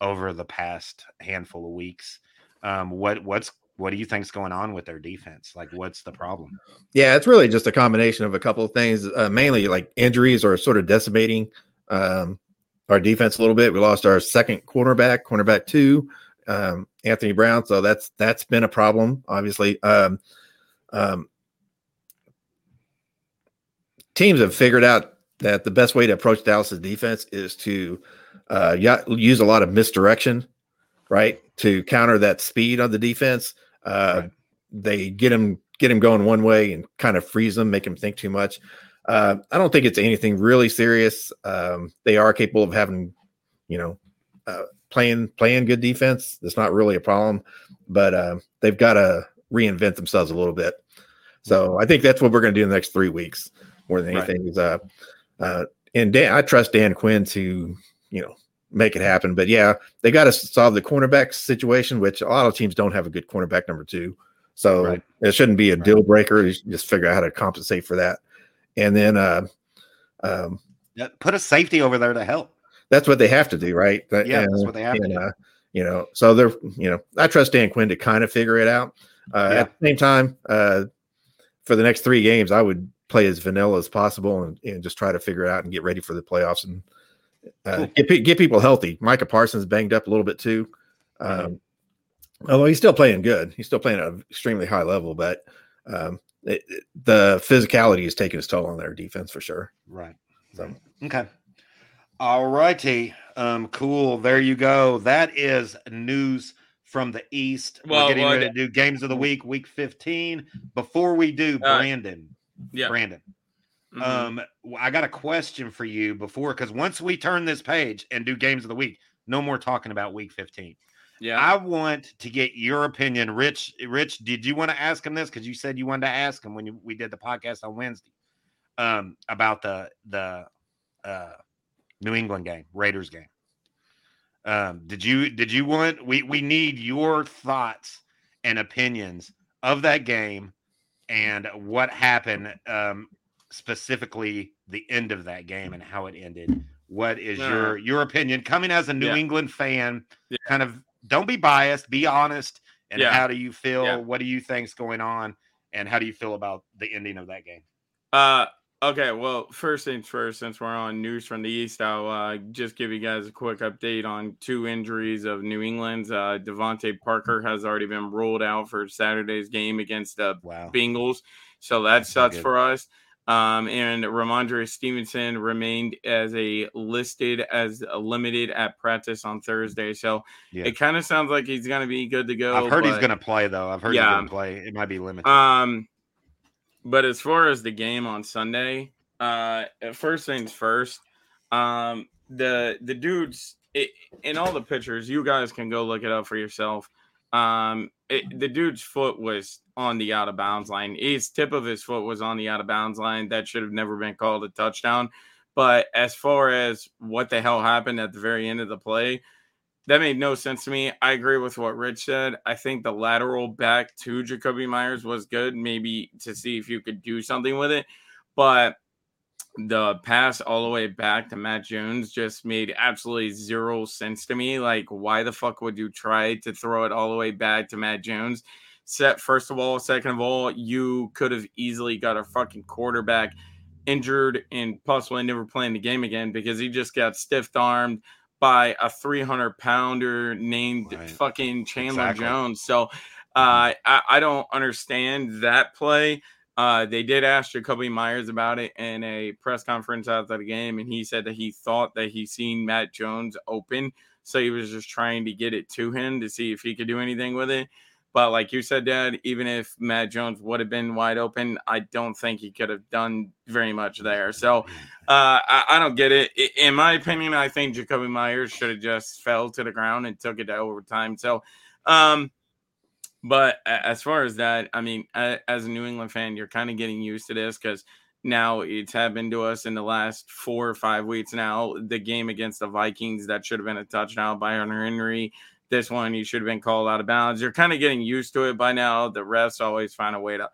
over the past handful of weeks. Um, what what's what do you think's going on with their defense? Like, what's the problem? Yeah, it's really just a combination of a couple of things. Uh, mainly, like injuries are sort of decimating um, our defense a little bit. We lost our second cornerback, cornerback two, um, Anthony Brown. So that's that's been a problem, obviously. Um, um, teams have figured out that the best way to approach Dallas's defense is to uh, use a lot of misdirection, right, to counter that speed on the defense uh, right. They get him get him going one way and kind of freeze them, make him think too much. Uh, I don't think it's anything really serious. Um, they are capable of having, you know, uh, playing playing good defense. That's not really a problem, but uh, they've got to reinvent themselves a little bit. So I think that's what we're going to do in the next three weeks more than anything. Right. Is uh, uh, and Dan, I trust Dan Quinn to you know make it happen. But yeah, they got to solve the cornerback situation, which a lot of teams don't have a good cornerback number two. So right. it shouldn't be a right. deal breaker. You just figure out how to compensate for that. And then uh, um, yeah, put a safety over there to help. That's what they have to do, right? Yeah, and, that's what they have and, to do. Uh, you know, so they're, you know, I trust Dan Quinn to kind of figure it out. Uh, yeah. At the same time, uh, for the next three games, I would play as vanilla as possible and, and just try to figure it out and get ready for the playoffs and uh, get get people healthy. Micah Parsons banged up a little bit too. Um, although he's still playing good, he's still playing at an extremely high level, but um, it, it, the physicality is taking its toll on their defense for sure. Right. So okay. All righty. Um, cool. There you go. That is news from the East. Well, We're getting well, ready to do games of the week, week 15. Before we do, uh, Brandon. Yeah. Brandon. Mm-hmm. Um, I got a question for you before because once we turn this page and do games of the week, no more talking about week 15. Yeah. I want to get your opinion. Rich, Rich, did you want to ask him this? Because you said you wanted to ask him when you, we did the podcast on Wednesday um, about the the uh, New England game, Raiders game. Um, did you did you want we we need your thoughts and opinions of that game and what happened um, specifically the end of that game and how it ended. What is uh, your your opinion coming as a New yeah. England fan? Yeah. Kind of don't be biased, be honest. And yeah. how do you feel? What do you think's going on? And how do you feel about the ending of that game? Uh okay, well, first things first, since we're on news from the East, I'll uh, just give you guys a quick update on two injuries of New England's. Uh DeVante Parker has already been ruled out for Saturday's game against the wow. Bengals. So that That's sucks for us. Um, and Rhamondre Stevenson remained as a listed as a limited at practice on Thursday. So yeah. it kind of sounds like he's going to be good to go. I've heard he's going to play though. I've heard yeah, he's going to play. It might be limited. Um, but as far as the game on Sunday, uh, first things first, um, the the dudes it, in all the pictures, you guys can go look it up for yourself. Um, it, the dude's foot was on the out of bounds line. His tip of his foot was on the out of bounds line. That should have never been called a touchdown. But as far as what the hell happened at the very end of the play, that made no sense to me. I agree with what Rich said. I think the lateral back to Jakobi Meyers was good, maybe to see if you could do something with it. But the pass all the way back to Mac Jones just made absolutely zero sense to me. Like, why the fuck would you try to throw it all the way back to Mac Jones? Set first of all, second of all, you could have easily got a fucking quarterback injured and possibly never playing the game again because he just got stiff armed by a 300 pounder named right. fucking Chandler exactly. Jones. So uh, I, I don't understand that play. Uh, they did ask Jakobi Meyers about it in a press conference after the game, and he said that he thought that he seen Mac Jones open, so he was just trying to get it to him to see if he could do anything with it. But like you said, Dad, even if Mac Jones would have been wide open, I don't think he could have done very much there. So uh, I, I, don't get it. In my opinion, I think Jakobi Meyers should have just fell to the ground and took it to overtime. So um, but as far as that, I mean, as a New England fan, you're kind of getting used to this because now it's happened to us in the last four or five weeks. Now the game against the Vikings that should have been a touchdown by Hunter Henry. This one you should have been called out of bounds. You're kind of getting used to it by now. The refs always find a way to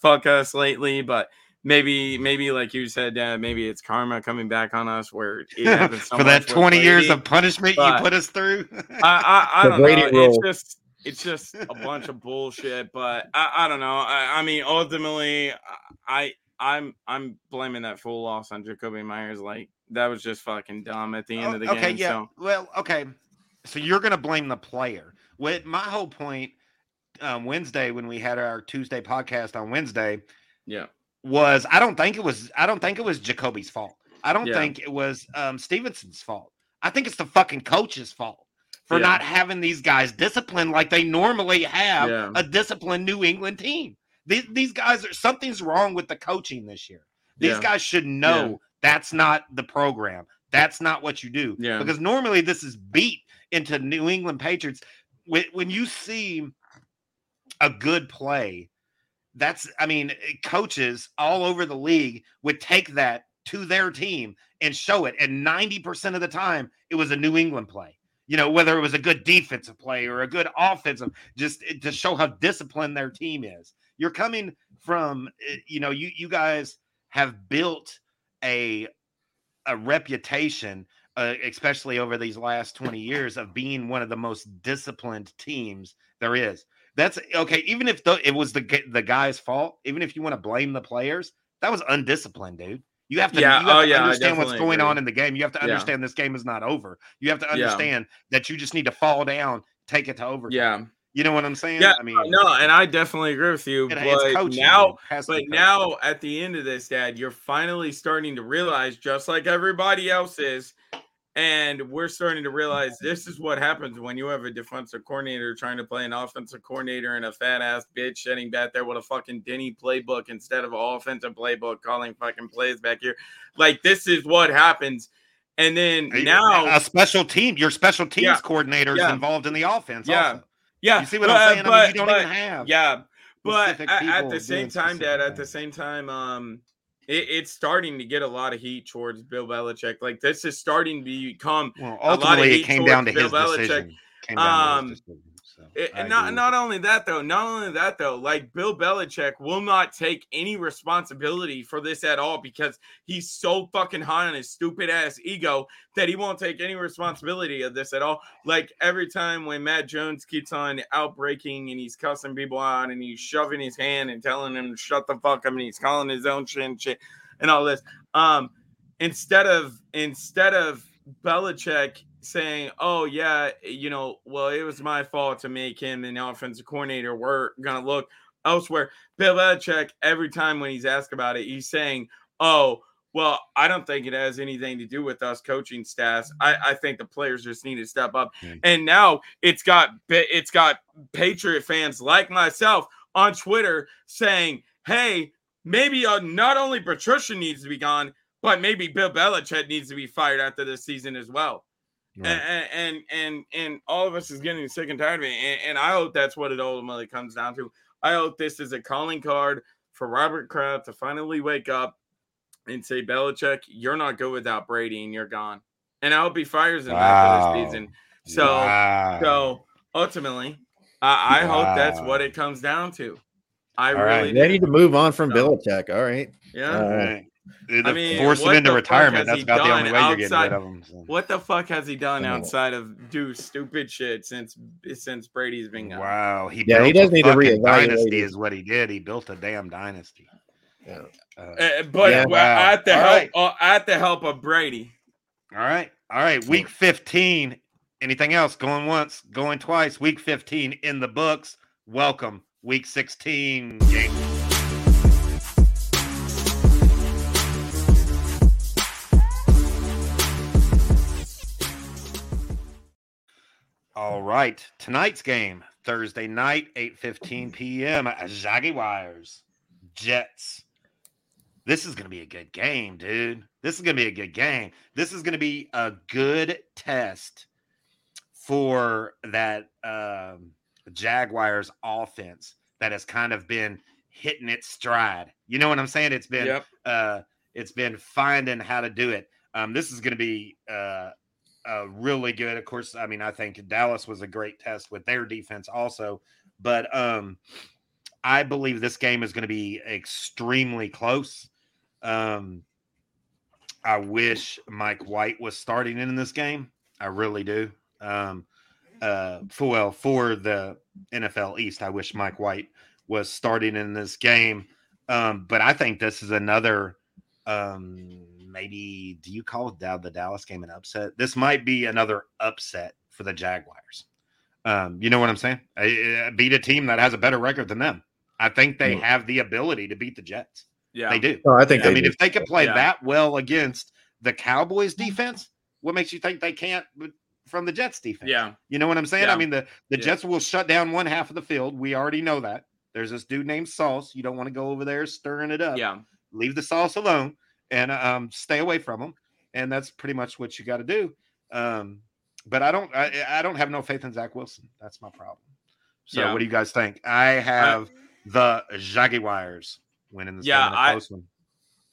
fuck us lately, but maybe maybe like you said, uh, maybe it's karma coming back on us where *laughs* so for that 20 years of punishment you put us through. I, I, *laughs* I don't know. It's just it's just a bunch of bullshit. But I, I don't know. I, I, mean, ultimately, I I'm I'm blaming that full loss on Jakobi Meyers. Like that was just fucking dumb at the end oh, of the okay, game. Yeah. So. Well, okay. So you're gonna blame the player. With my whole point um, Wednesday when we had our Tuesday podcast on Wednesday, yeah, was I don't think it was I don't think it was Jakobi's fault. I don't yeah. think it was um, Stevenson's fault. I think it's the fucking coach's fault for yeah. not having these guys disciplined like they normally have yeah. a disciplined New England team. These, these guys are something's wrong with the coaching this year. These guys should know that's not the program. That's not what you do. Yeah. Because normally this is beat into New England Patriots. When, when you see a good play, that's I mean, coaches all over the league would take that to their team and show it. And 90% of the time, it was a New England play you know, whether it was a good defensive play or a good offensive, just eh, to show how disciplined their team is. You're coming from, eh, you know, you you guys have built a a reputation, uh, especially over these last 20 years, of being one of the most disciplined teams there is. That's okay. Even if the, it was the the guy's fault, even if you want to blame the players, that was undisciplined, dude. You have to, yeah. You have oh, to yeah, understand what's going agree. on in the game. You have to understand yeah. this game is not over. You have to understand that you just need to fall down, take it to overtime. You know what I'm saying? Yeah, I mean, no, and I definitely agree with you. But coaching, now, but now at the end of this, Dad, you're finally starting to realize, just like everybody else is, and we're starting to realize this is what happens when you have a defensive coordinator trying to play an offensive coordinator and a fat ass bitch sitting back there with a fucking Denny playbook instead of an offensive playbook calling fucking plays back here. Like this is what happens. And then now a special team, your special teams yeah, coordinator is yeah. involved in the offense. Yeah. Also. Yeah. You see what but, I'm saying? But, I mean, you don't but, even have. Yeah. But at, at the same time, Dad, at the same time, um, it, it's starting to get a lot of heat towards Bill Belichick. Like this is starting to become well, ultimately it came down to Bill his Belichick. decision. Um, It, and not not only that though, not only that though, like Bill Belichick will not take any responsibility for this at all because he's so fucking high on his stupid ass ego that he won't take any responsibility of this at all. Like every time when Mac Jones keeps on outbreaking and he's cussing people out and he's shoving his hand and telling them to shut the fuck up and he's calling his own shit and shit and all this. Um, instead of instead of Belichick saying, "Oh yeah, you know, well it was my fault to make him an offensive coordinator. We're gonna look elsewhere." Bill Belichick, every time when he's asked about it, he's saying, "Oh." Well, I don't think it has anything to do with us coaching staffs. I, I think the players just need to step up. Mm. And now it's got it's got Patriot fans like myself on Twitter saying, "Hey, maybe uh, not only Patricia needs to be gone, but maybe Bill Belichick needs to be fired after this season as well." Right. And, and and and all of us is getting sick and tired of it. And, and, I hope that's what it ultimately comes down to. I hope this is a calling card for Robert Kraft to finally wake up and say, Belichick, you're not good without Brady, and you're gone. And I hope he fires him wow. after this season. So wow. so ultimately, I, I wow. hope that's what it comes down to. I all really right. ready to move on from so, Belichick. All right. Yeah. All right. I mean, force him into retirement. That's about the only way outside, you're getting rid of him. So. What the fuck has he done outside of do stupid shit since since Brady's been gone? Wow, he yeah, he does need a reevaluate. Dynasty is what he did. He built a damn dynasty. Yeah. Uh, uh, but yeah, wow. at the help right. uh, at the help of Brady. All right, all right. Week fifteen. Anything else? Going once, going twice. Week fifteen in the books. Welcome, week sixteen. All right. Tonight's game, Thursday night, 8:15 p.m. Jaguars, Jets. This is going to be a good game, dude. This is going to be a good game. This is going to be a good test for that um, Jaguars offense that has kind of been hitting its stride. You know what I'm saying? It's been yep. uh it's been finding how to do it. Um, this is going to be uh, uh, really good. Of course, I mean, I think Dallas was a great test with their defense also, but um, I believe this game is going to be extremely close. Um, I wish Mike White was starting in this game. I really do. Um, uh, for well, for the NFL East, I wish Mike White was starting in this game. Um, but I think this is another um, maybe do you call the Dallas game an upset? This might be another upset for the Jaguars. Um, you know what I'm saying? I, beat a team that has a better record than them. I think they mm. have the ability to beat the Jets. Yeah, they do. Oh, I think. I mean, do. if they can play yeah. that well against the Cowboys defense, what makes you think they can't from the Jets defense? Yeah, you know what I'm saying. Yeah. I mean, the the yeah. Jets will shut down one half of the field. We already know that. There's this dude named Sauce. You don't want to go over there stirring it up. Yeah, leave the sauce alone and um, stay away from them. And that's pretty much what you got to do. Um, but I don't, I, I, don't have no faith in Zach Wilson. That's my problem. So yeah. what do you guys think? I have I, the Jaguars winning this yeah, game I, one.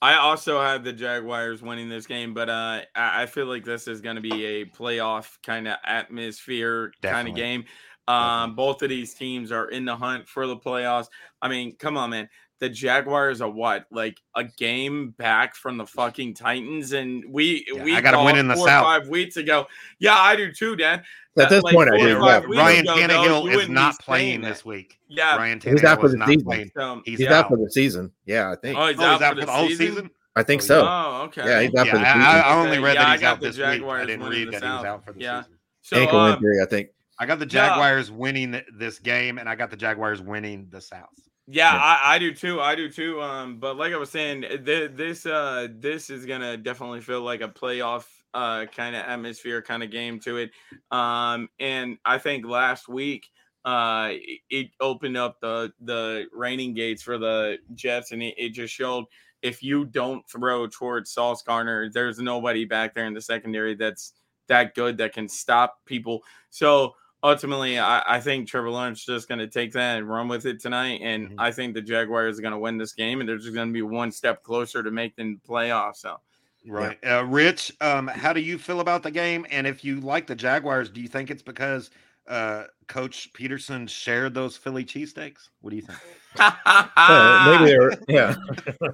I also have the Jaguars winning this game, but uh, I, I feel like this is going to be a playoff kind of atmosphere kind of game. Um, both of these teams are in the hunt for the playoffs. I mean, come on, man the Jaguars are what like a game back from the fucking Titans, and we yeah, we I got to win in the South five weeks ago. Yeah, I do too, Dan. At this like point, I do. Yeah. Ryan Tannehill is not playing this week. Yeah, Ryan Tannehill he's out for the season. Playing. He's, he's out. out. for the season. Yeah, I think. Oh, he's, oh, out, he's out, for the, whole season? season? I think so. Oh, okay. Yeah, he's out yeah, for the season. I, I only read that he's out this week. I didn't read that he was out for the season. So, Ankle um, injury, I think. I got the Jaguars winning this game, and I got the Jaguars winning the South. Yeah, yeah. I, I, do too. I do too. Um, but like I was saying, th- this uh this is gonna definitely feel like a playoff uh kind of atmosphere, kind of game to it. Um, and I think last week uh it opened up the the raining gates for the Jets, and it, it just showed if you don't throw towards Sauce Gardner, there's nobody back there in the secondary that's that good that can stop people. So ultimately, I, I, think Trevor Lawrence just going to take that and run with it tonight. And mm-hmm. I think the Jaguars are going to win this game, and they're just going to be one step closer to making the playoffs. So, right, yeah. uh, Rich, um, how do you feel about the game? And if you like the Jaguars, do you think it's because uh, Coach Pederson shared those Philly cheesesteaks? What do you think? uh, maybe they're *laughs* yeah.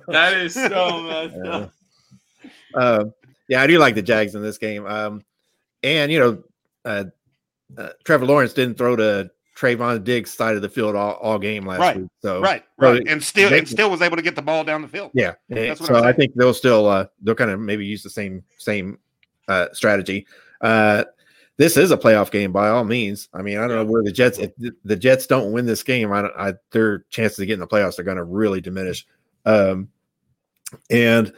that is so *laughs* messed up. Uh, yeah, I do like the Jags in this game. Um, and you know, uh, Trevor Lawrence didn't throw to Trevon Diggs side of the field all, all game last right. week. So right, right, and still they, and still was able to get the ball down the field. Yeah, so I think they'll still uh, they'll kind of maybe use the same same uh, strategy. Uh, this is a playoff game by all means. I mean, I don't know where the Jets if the Jets don't win this game, I, don't, I their chances of getting the playoffs are going to really diminish. Um, and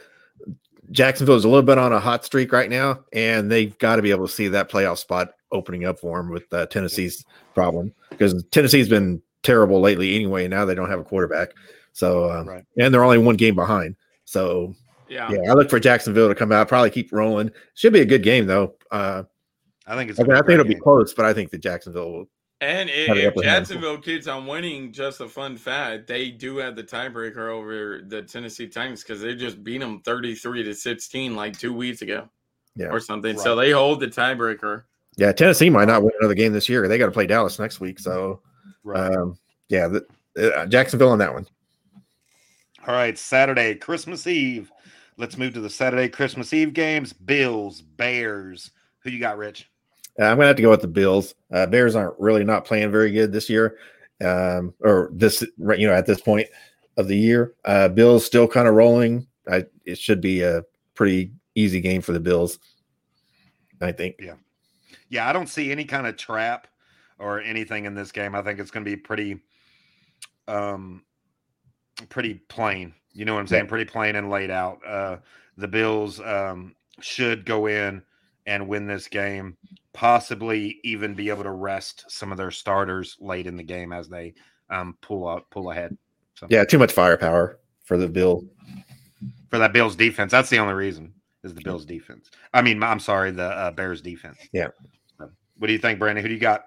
Jacksonville is a little bit on a hot streak right now, and they've got to be able to see that playoff spot opening up for them with uh, Tennessee's problem because Tennessee's been terrible lately anyway. Now they don't have a quarterback, so um, right. and they're only one game behind. So yeah, yeah, I look for Jacksonville to come out, probably keep rolling. Should be a good game though. Uh, I think it's. I, mean, I think it'll game. be close, but I think the Jacksonville will and if, Jacksonville keeps on winning, just a fun fact, they do have the tiebreaker over the Tennessee Titans because they just beat them 33 to 16 like two weeks ago yeah. or something. Right. So they hold the tiebreaker. Yeah, Tennessee might not win *laughs* another game this year. They got to play Dallas next week. So, right. um, yeah, the, uh, Jacksonville on that one. All right, Saturday, Christmas Eve. Let's move to the Saturday Christmas Eve games. Bills, Bears. Who you got, Rich? Uh, I'm gonna have to go with the Bills. Uh, Bears aren't really not playing very good this year, um, or this you know at this point of the year. Uh, Bills still kind of rolling. I, it should be a pretty easy game for the Bills. I think. Yeah, yeah. I don't see any kind of trap or anything in this game. I think it's going to be pretty, um, pretty plain. You know what I'm saying? Yeah. Pretty plain and laid out. Uh, the Bills um, should go in and win this game possibly even be able to rest some of their starters late in the game as they um, pull up pull ahead. So yeah, too much firepower for the Bill for that Bills defense. That's the only reason is the Bills defense. I mean, I'm sorry, the uh, Bears defense. Yeah. What do you think, Brandon? Who do you got?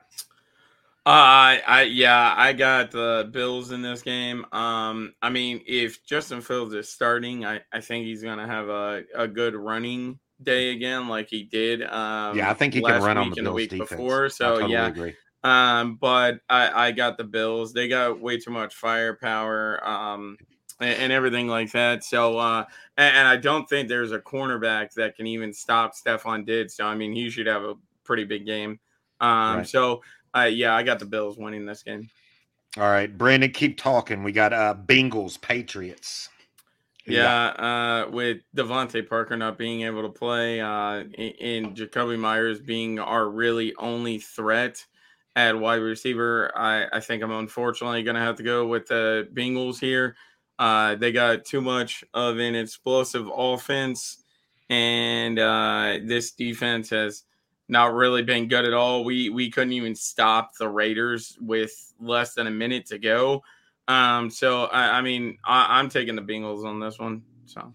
Uh, I yeah, I got the Bills in this game. Um, I mean, if Justin Fields is starting, I, I think he's gonna have a, a good running day again, like he did. Um, yeah, I think he can run on the Bills week defense. before. So totally yeah, agree. um, but I I got the Bills. They got way too much firepower. Um, and, and everything like that. So, uh, and, and, I don't think there's a cornerback that can even stop Stefon Diggs. So, I mean, he should have a pretty big game. Um, right. so uh, yeah, I got the Bills winning this game. All right, Brandon, keep talking. We got uh Bengals Patriots. Yeah, uh, with DeVante Parker not being able to play, uh, and Jakobi Meyers being our really only threat at wide receiver, I, I think I'm unfortunately going to have to go with the Bengals here. Uh, they got too much of an explosive offense, and uh, this defense has not really been good at all. We we couldn't even stop the Raiders with less than a minute to go. Um, so I, I mean, I, am taking the Bengals on this one. So,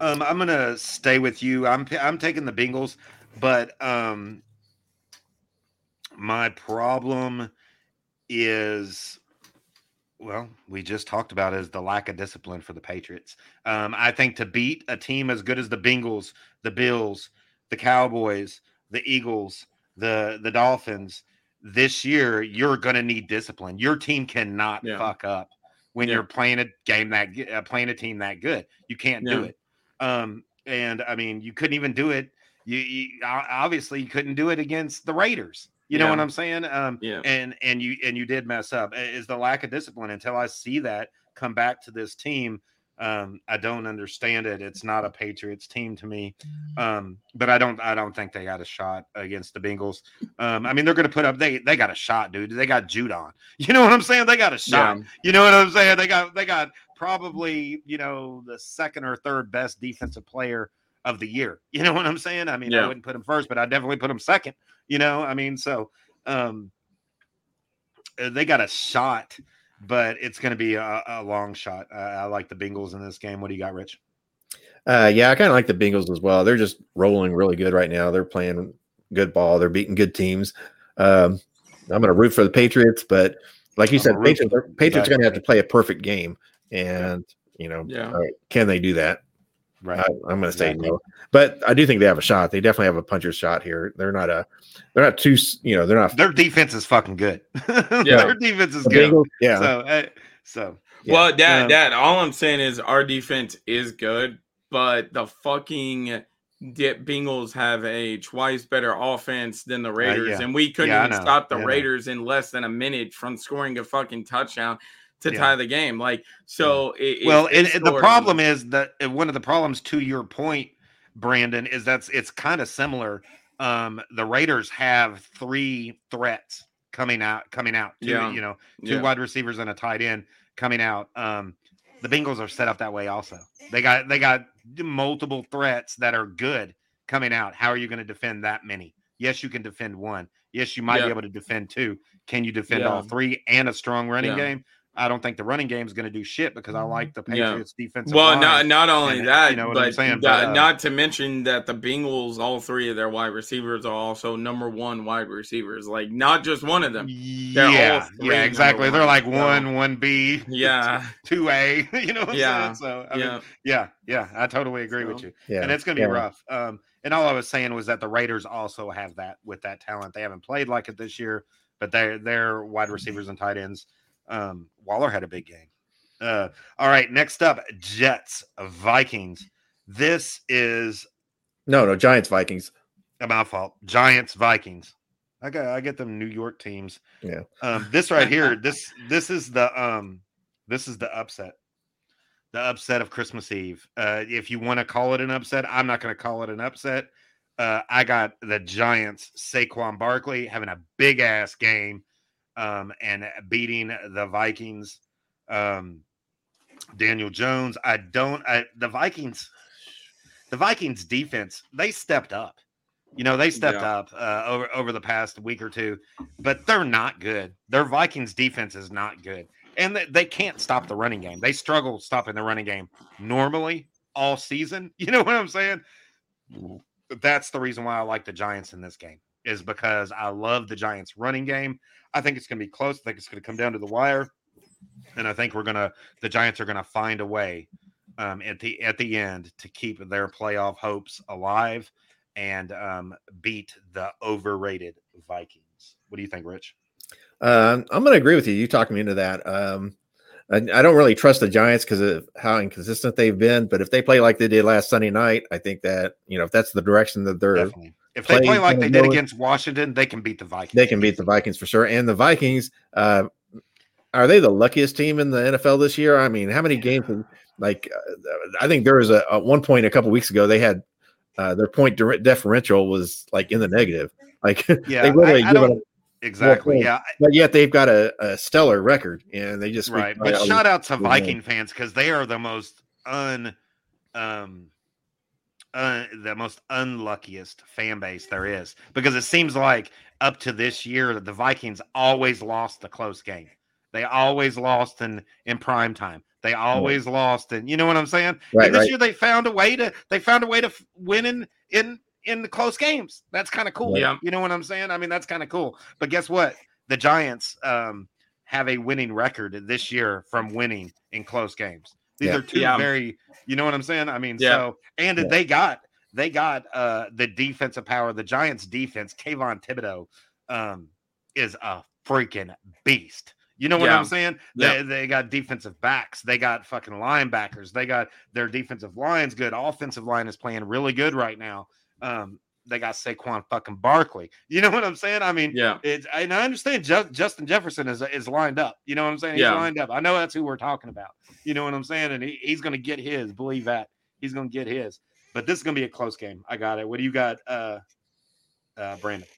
um, I'm gonna stay with you. I'm I'm taking the Bengals, but um, my problem is well, we just talked about is the lack of discipline for the Patriots. Um, I think to beat a team as good as the Bengals, the Bills, the Cowboys, the Eagles, the the Dolphins this year, you're going to need discipline. Your team cannot yeah. fuck up when yeah. you're playing a game that uh, playing a team that good. You can't yeah. do it. Um, and I mean, you couldn't even do it. You, you obviously you couldn't do it against the Raiders. You know what I'm saying? Um, yeah. And and you and you did mess up. Is the lack of discipline until I see that come back to this team um, I don't understand it. It's not a Patriots team to me. Mm. Um, but I don't I don't think they got a shot against the Bengals. Um, I mean, they're gonna put up they they got a shot, dude. They got Judon. *laughs* You know what I'm saying? They got a shot. Yeah. You know what I'm saying? They got they got probably, you know, the second or third best defensive player of the year. You know what I'm saying? I mean, yeah. I wouldn't put him first, but I definitely put him second. You know, I mean, so um uh, they got a shot but it's going to be a, a, long shot. Uh, I like the Bengals in this game. What do you got, Rich? Uh, yeah, I kind of like the Bengals as well. They're just rolling really good right now. They're playing good ball. They're beating good teams. Um, I'm going to root for the Patriots, but like you I'm said, Patriots, Patriots are going to have to play a perfect game, and you know, yeah. Right, can they do that? Right. I, am going to say exactly. no, but I do think they have a shot. They definitely have a puncher's shot here. They're not a, they're not too, you know, they're not. Their defense is fucking good. *laughs* yeah, their defense is the good. Bengals, yeah. So, uh, so. Yeah. Well, Dad, um, Dad, all I'm saying is our defense is good, but the fucking dip Bengals have a twice better offense than the Raiders, uh, yeah. and we couldn't yeah, even stop the yeah, Raiders in less than a minute from scoring a fucking touchdown to yeah. tie the game. Like so. It, well, and, and the problem is that one of the problems to your point, Brandon, is that's it's kind of similar. Um, the Raiders have three threats coming out, coming out. Two, yeah. you know, two yeah. wide receivers and a tight end coming out. Um, the Bengals are set up that way also. They got they got multiple threats that are good coming out. How are you going to defend that many? Yes, you can defend one. Yes, you might yeah. be able to defend two. Can you defend yeah. all three and a strong running yeah. game? I don't think the running game is going to do shit because I like the Patriots yeah. defense. Well, not not only and, that, you know but, saying, but uh, not to mention that the Bengals, all three of their wide receivers are also number one wide receivers. Like not just one of them. yeah, yeah, exactly. They're like one, one B, yeah, *laughs* two A. *laughs* You know, yeah. So I yeah, mean, yeah, yeah. I totally agree so, with you. Yeah, and it's going to be yeah. rough. Um, and all I was saying was that the Raiders also have that with that talent. They haven't played like it this year, but they they're wide receivers and tight ends um, Waller had a big game. Uh, all right, next up, Jets Vikings. This is no, no Giants Vikings. My fault. Giants Vikings. I got I get them New York teams. Yeah. Um, this right here, *laughs* this this is the um this is the upset. The upset of Christmas Eve. Uh, if you want to call it an upset, I'm not going to call it an upset. Uh, I got the Giants, Saquon Barkley having a big ass game um, and beating the Vikings. Um, Daniel Jones. I don't. I, the Vikings. The Vikings defense. They stepped up. You know they stepped yeah. up uh, over over the past week or two, but they're not good. Their Vikings defense is not good, and they, they can't stop the running game. They struggle stopping the running game normally all season. *laughs* You know what I'm saying? That's the reason why I like the Giants in this game is because I love the Giants running game. I think it's going to be close. I think it's going to come down to the wire. And I think we're going to, the Giants are going to find a way um, at the at the end to keep their playoff hopes alive and um, beat the overrated Vikings. What do you think, Rich? Uh, I'm going to agree with you. You talked me into that. Um, I, I, don't really trust the Giants because of how inconsistent they've been. But if they play like they did last Sunday night, I think that you know if that's the direction that they're Definitely. if they play like they did against Washington, they can beat the Vikings. They can beat the Vikings for sure. And the Vikings, uh, are they the luckiest team in the NFL this year? I mean, how many games? Like, uh, I think there was a at one point a couple weeks ago they had uh, their point differential was like in the negative. Like, *laughs* yeah, they literally I, I exactly, yeah. But yet they've got a, a stellar record, and they just right. But shout out to Viking fans because they are the most un, um, uh, the most unluckiest fan base there is because it seems like up to this year that the Vikings always lost the close game. They always lost in in prime time. They always right. lost, and you know what I'm saying. Right, and this right. year they found a way to they found a way to win in in in the close games. That's kind of cool. Yeah, you know what I'm saying. I mean, that's kind of cool. But guess what? The Giants um, have a winning record this year from winning in close games. These yeah. are two yeah. very, you know what I'm saying. I mean, yeah. so and they got they got uh the defensive power. The Giants' defense, Kayvon Thibodeaux, um, is a freaking beast. You know what yeah. I'm saying? Yeah. They, they got defensive backs. They got fucking linebackers. They got their defensive lines good. Offensive line is playing really good right now. Um, they got Saquon fucking Barkley. *laughs* You know what I'm saying? I mean, yeah. It's and I understand Justin Jefferson is is lined up. You know what I'm saying? He's yeah. lined up. I know that's who we're talking about. You know what I'm saying? And he, he's going to get his. Believe that he's going to get his. But this is going to be a close game. I got it. What do you got, uh, uh, Brandon?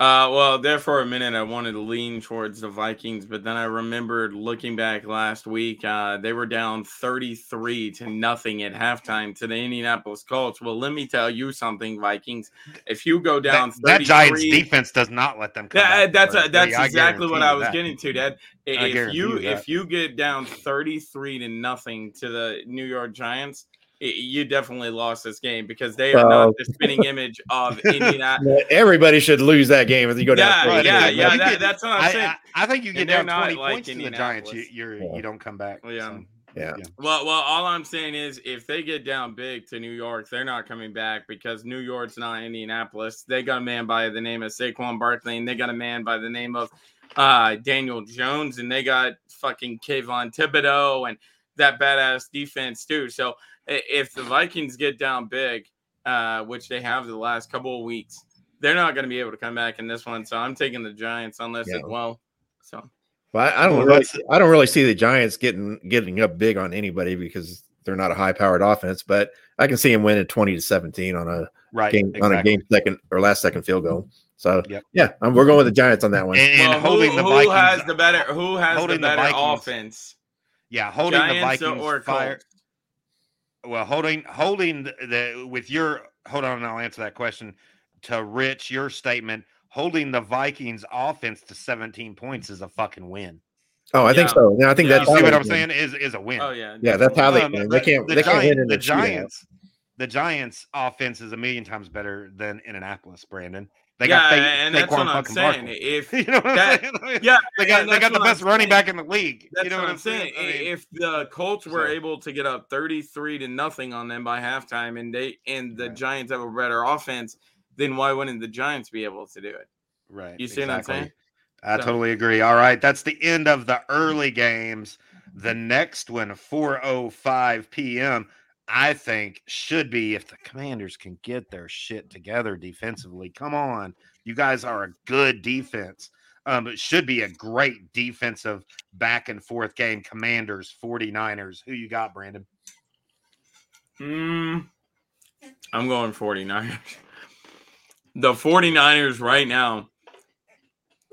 Uh, well, there for a minute, I wanted to lean towards the Vikings, but then I remembered looking back last week, uh, they were down 33 to nothing at halftime to the Indianapolis Colts. Well, let me tell you something, Vikings. If you go down that, that Giants defense does not let them come that, That's a, that's exactly what I was that. getting to, Dad. If you, you if you get down 33 to nothing to the New York Giants – you definitely lost this game because they are not the spinning image of *laughs* Indiana. *laughs* Everybody should lose that game if you go down. Yeah, yeah, yeah. That, that's what I'm saying. I, I think you get down twenty like points to the Giants, you you're, yeah. you don't come back. Yeah. So, yeah. yeah. Well, well, all I'm saying is if they get down big to New York, they're not coming back because New York's not Indianapolis. They got a man by the name of Saquon Barkley, and they got a man by the name of uh, Daniel Jones, and they got fucking Kayvon Thibodeaux and that badass defense too. So if the Vikings get down big, uh, which they have the last couple of weeks, they're not going to be able to come back in this one. So I'm taking the Giants unless yeah. it well. So, well, I, I don't really, I don't really see the Giants getting getting up big on anybody because they're not a high powered offense. But I can see them winning 20 to 17 on a right game exactly. on a game second or last second field goal. So yep. yeah, I'm, we're going with the Giants on that one. And, and well, holding who, the Vikings, who has the better who has the better the offense? Yeah, holding Giants the Vikings or fire, well, holding holding the, the with your hold on, and I'll answer that question to Rich. Your statement holding the Vikings offense to 17 points is a fucking win. Oh, I yeah. think so. Yeah, I think yeah. that's you see what I'm win. saying is is a win. Oh yeah, yeah. That's how they um, win. They can't. The, they can't win in the, the Giants. The Giants' offense is a million times better than Indianapolis, Brandon. They yeah, got and that's what I'm saying. Barkley. If *laughs* you know that, yeah, they got they got the best running back in the league. That's you know what, what I'm saying. saying? I mean, if the Colts were so. able to get up 33 to nothing on them by halftime, and they and the right. Giants have a better offense, then why wouldn't the Giants be able to do it? Right. You see exactly. what I'm saying? I so. totally agree. All right, that's the end of the early games. The next one, 4:05 p.m. I think should be if the commanders can get their shit together defensively. Come on. You guys are a good defense. Um, it should be a great defensive back and forth game. Commanders, 49ers. Who you got, Brandon? Mm, I'm going 49ers. The 49ers right now,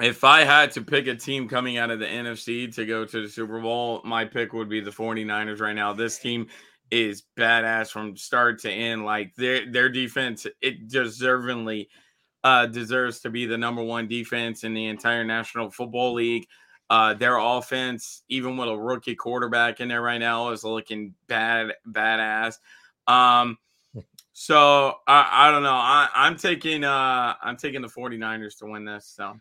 if I had to pick a team coming out of the NFC to go to the Super Bowl, my pick would be the 49ers right now. This team is badass from start to end. Like their their defense, it deservingly uh, deserves to be the number one defense in the entire National Football League. Uh, their offense, even with a rookie quarterback in there right now, is looking bad, badass. Um, So I, I don't know. I, I'm taking uh I'm taking the 49ers to win this. So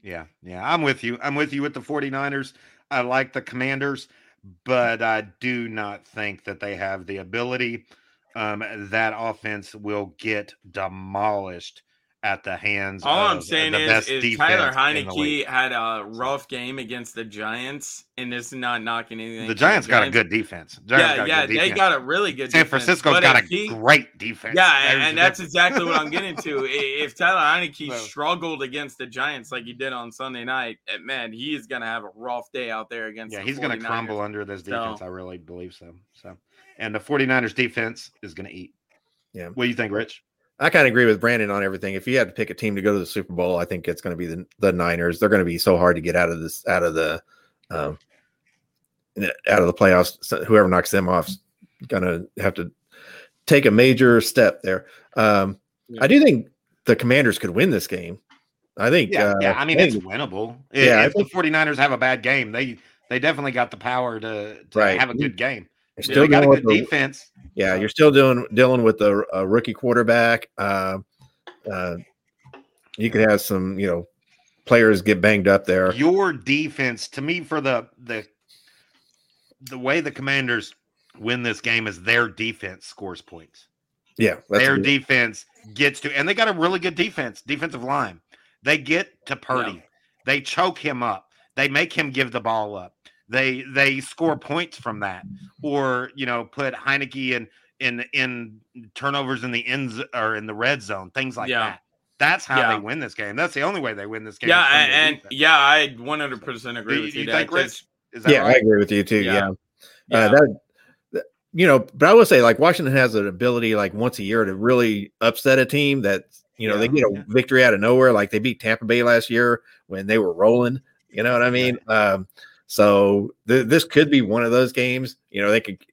yeah, yeah, I'm with you. I'm with you with the 49ers. I like the commanders, but I do not think that they have the ability. Um, that offense will get demolished at the hands. All I'm saying is, is Tyler Heinicke had a rough game against the Giants, and this is not knocking anything. The Giants, the got a good defense. Giants yeah, yeah, they got a really good. San Francisco's got a he, great defense. Yeah, and, and that's exactly what I'm getting to. If Tyler Heinicke so, *laughs* struggled against the Giants like he did on Sunday night, eh, man, he is going to have a rough day out there against. Yeah, he's going to crumble under this defense. So, I really believe so. So, and the 49ers defense is going to eat. Yeah. What do you think, Rich? I kind of agree with Brandon on everything. If you had to pick a team to go to the Super Bowl, I think it's going to be the, the Niners. They're going to be so hard to get out of this, out of the, um, out of the playoffs. So whoever knocks them off is going to have to take a major step there. Um, yeah. I do think the Commanders could win this game. I think. Yeah, uh, yeah I mean, I think, it's winnable. Yeah, if, think, the 49ers have a bad game, they they definitely got the power to, to right. have a good game. You're still got a good the, defense. Yeah, you're still doing dealing with a, a rookie quarterback. Uh, uh, you could have some, you know, players get banged up there. Your defense, to me, for the the the way the Commanders win this game is their defense scores points. Yeah, their defense gets to, and they got a really good defense, defensive line. They get to Purdy, yeah. they choke him up, they make him give the ball up they they score points from that, or you know, put Heinicke in in in turnovers in the ends or in the red zone, things like yeah. that. That's how yeah. they win this game. That's the only way they win this game. Yeah, and, and yeah, I 100 percent agree do, with you. you think, Rich? yeah, right? I agree with you too. Yeah, yeah. yeah. Uh, that, that you know, but I would say like Washington has an ability like once a year to really upset a team that you know yeah, they get a victory out of nowhere. Like they beat Tampa Bay last year when they were rolling. You know what I mean? Um, so th- this could be one of those games. You know, they could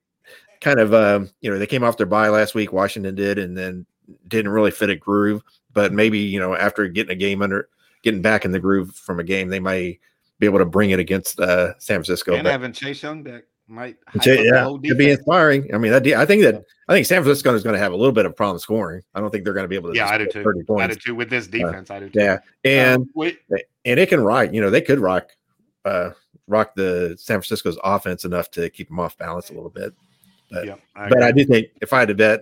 kind of, um, you know, they came off their bye last week. Washington did, and then didn't really fit a groove. But maybe you know, after getting a game under, getting back in the groove from a game, they might be able to bring it against uh, San Francisco. And but, having Chase Young back might yeah, could be inspiring. I mean, that I think that I think San Francisco is going to have a little bit of problem scoring. I don't think they're going to be able to. Yeah, I do too. I do too with this uh, defense. Uh, I do too. Yeah, and um, and it can rock. You know, they could rock uh, rock the San Francisco's offense enough to keep them off balance a little bit. But, yeah, I but I do think if I had to bet,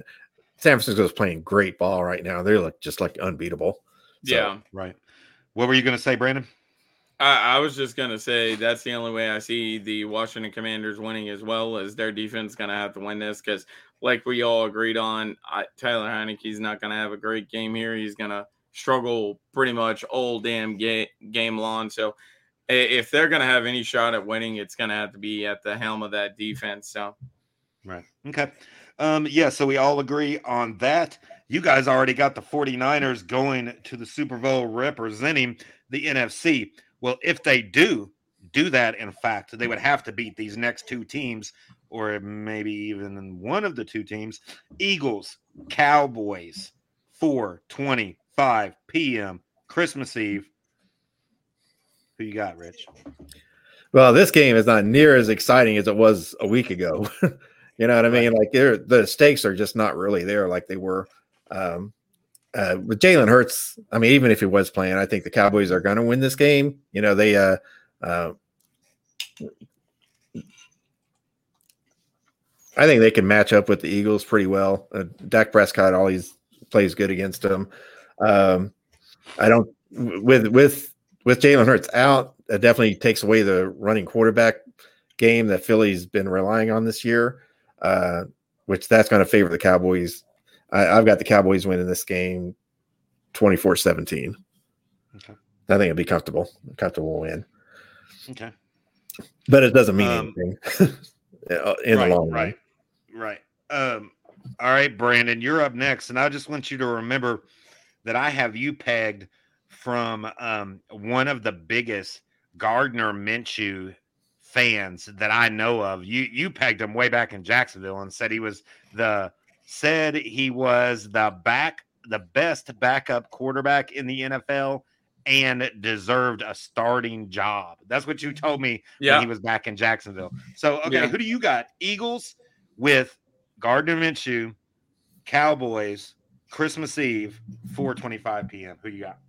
San Francisco's playing great ball right now. They're like just like unbeatable. So, yeah, right. What were you going to say, Brandon? I, I, was just going to say that's the only way I see the Washington Commanders winning as well as their defense going to have to win this because, like we all agreed on, I, Tyler Heinicke's not going to have a great game here. He's going to struggle pretty much all damn ga- game long. So if they're going to have any shot at winning, it's going to have to be at the helm of that defense. So, right. Okay. Um, yeah. So we all agree on that. You guys already got the 49ers going to the Super Bowl representing the NFC. Well, if they do do that, in fact, they would have to beat these next two teams, or maybe even one of the two teams Eagles, Cowboys, 4 25 p.m. Christmas Eve who you got, Rich? Well, this game is not near as exciting as it was a week ago. *laughs* you know what I mean? Like the stakes are just not really there like they were. Um, uh, with Jalen Hurts, I mean, even if he was playing, I think the Cowboys are going to win this game. You know, they, uh, uh, I think they can match up with the Eagles pretty well. Uh, Dak Prescott always plays good against them. Um, I don't with with with Jalen Hurts out, it definitely takes away the running quarterback game that Philly's been relying on this year, uh, which that's going to favor the Cowboys. I, have got the Cowboys winning this game 24 17. Okay. I think it'd be comfortable, comfortable win. Okay. But it doesn't mean um, anything *laughs* in right, the long run. Right. Right. Um, all right, Brandon, you're up next. And I just want you to remember that I have you pegged from um, one of the biggest Gardner Minshew fans that I know of. You you pegged him way back in Jacksonville and said he was the said he was the back the best backup quarterback in the NFL and deserved a starting job. That's what you told me yeah. when he was back in Jacksonville. So okay, yeah. who do you got? Eagles with Gardner Minshew Cowboys, Christmas Eve, 4:25 p.m. Who you got?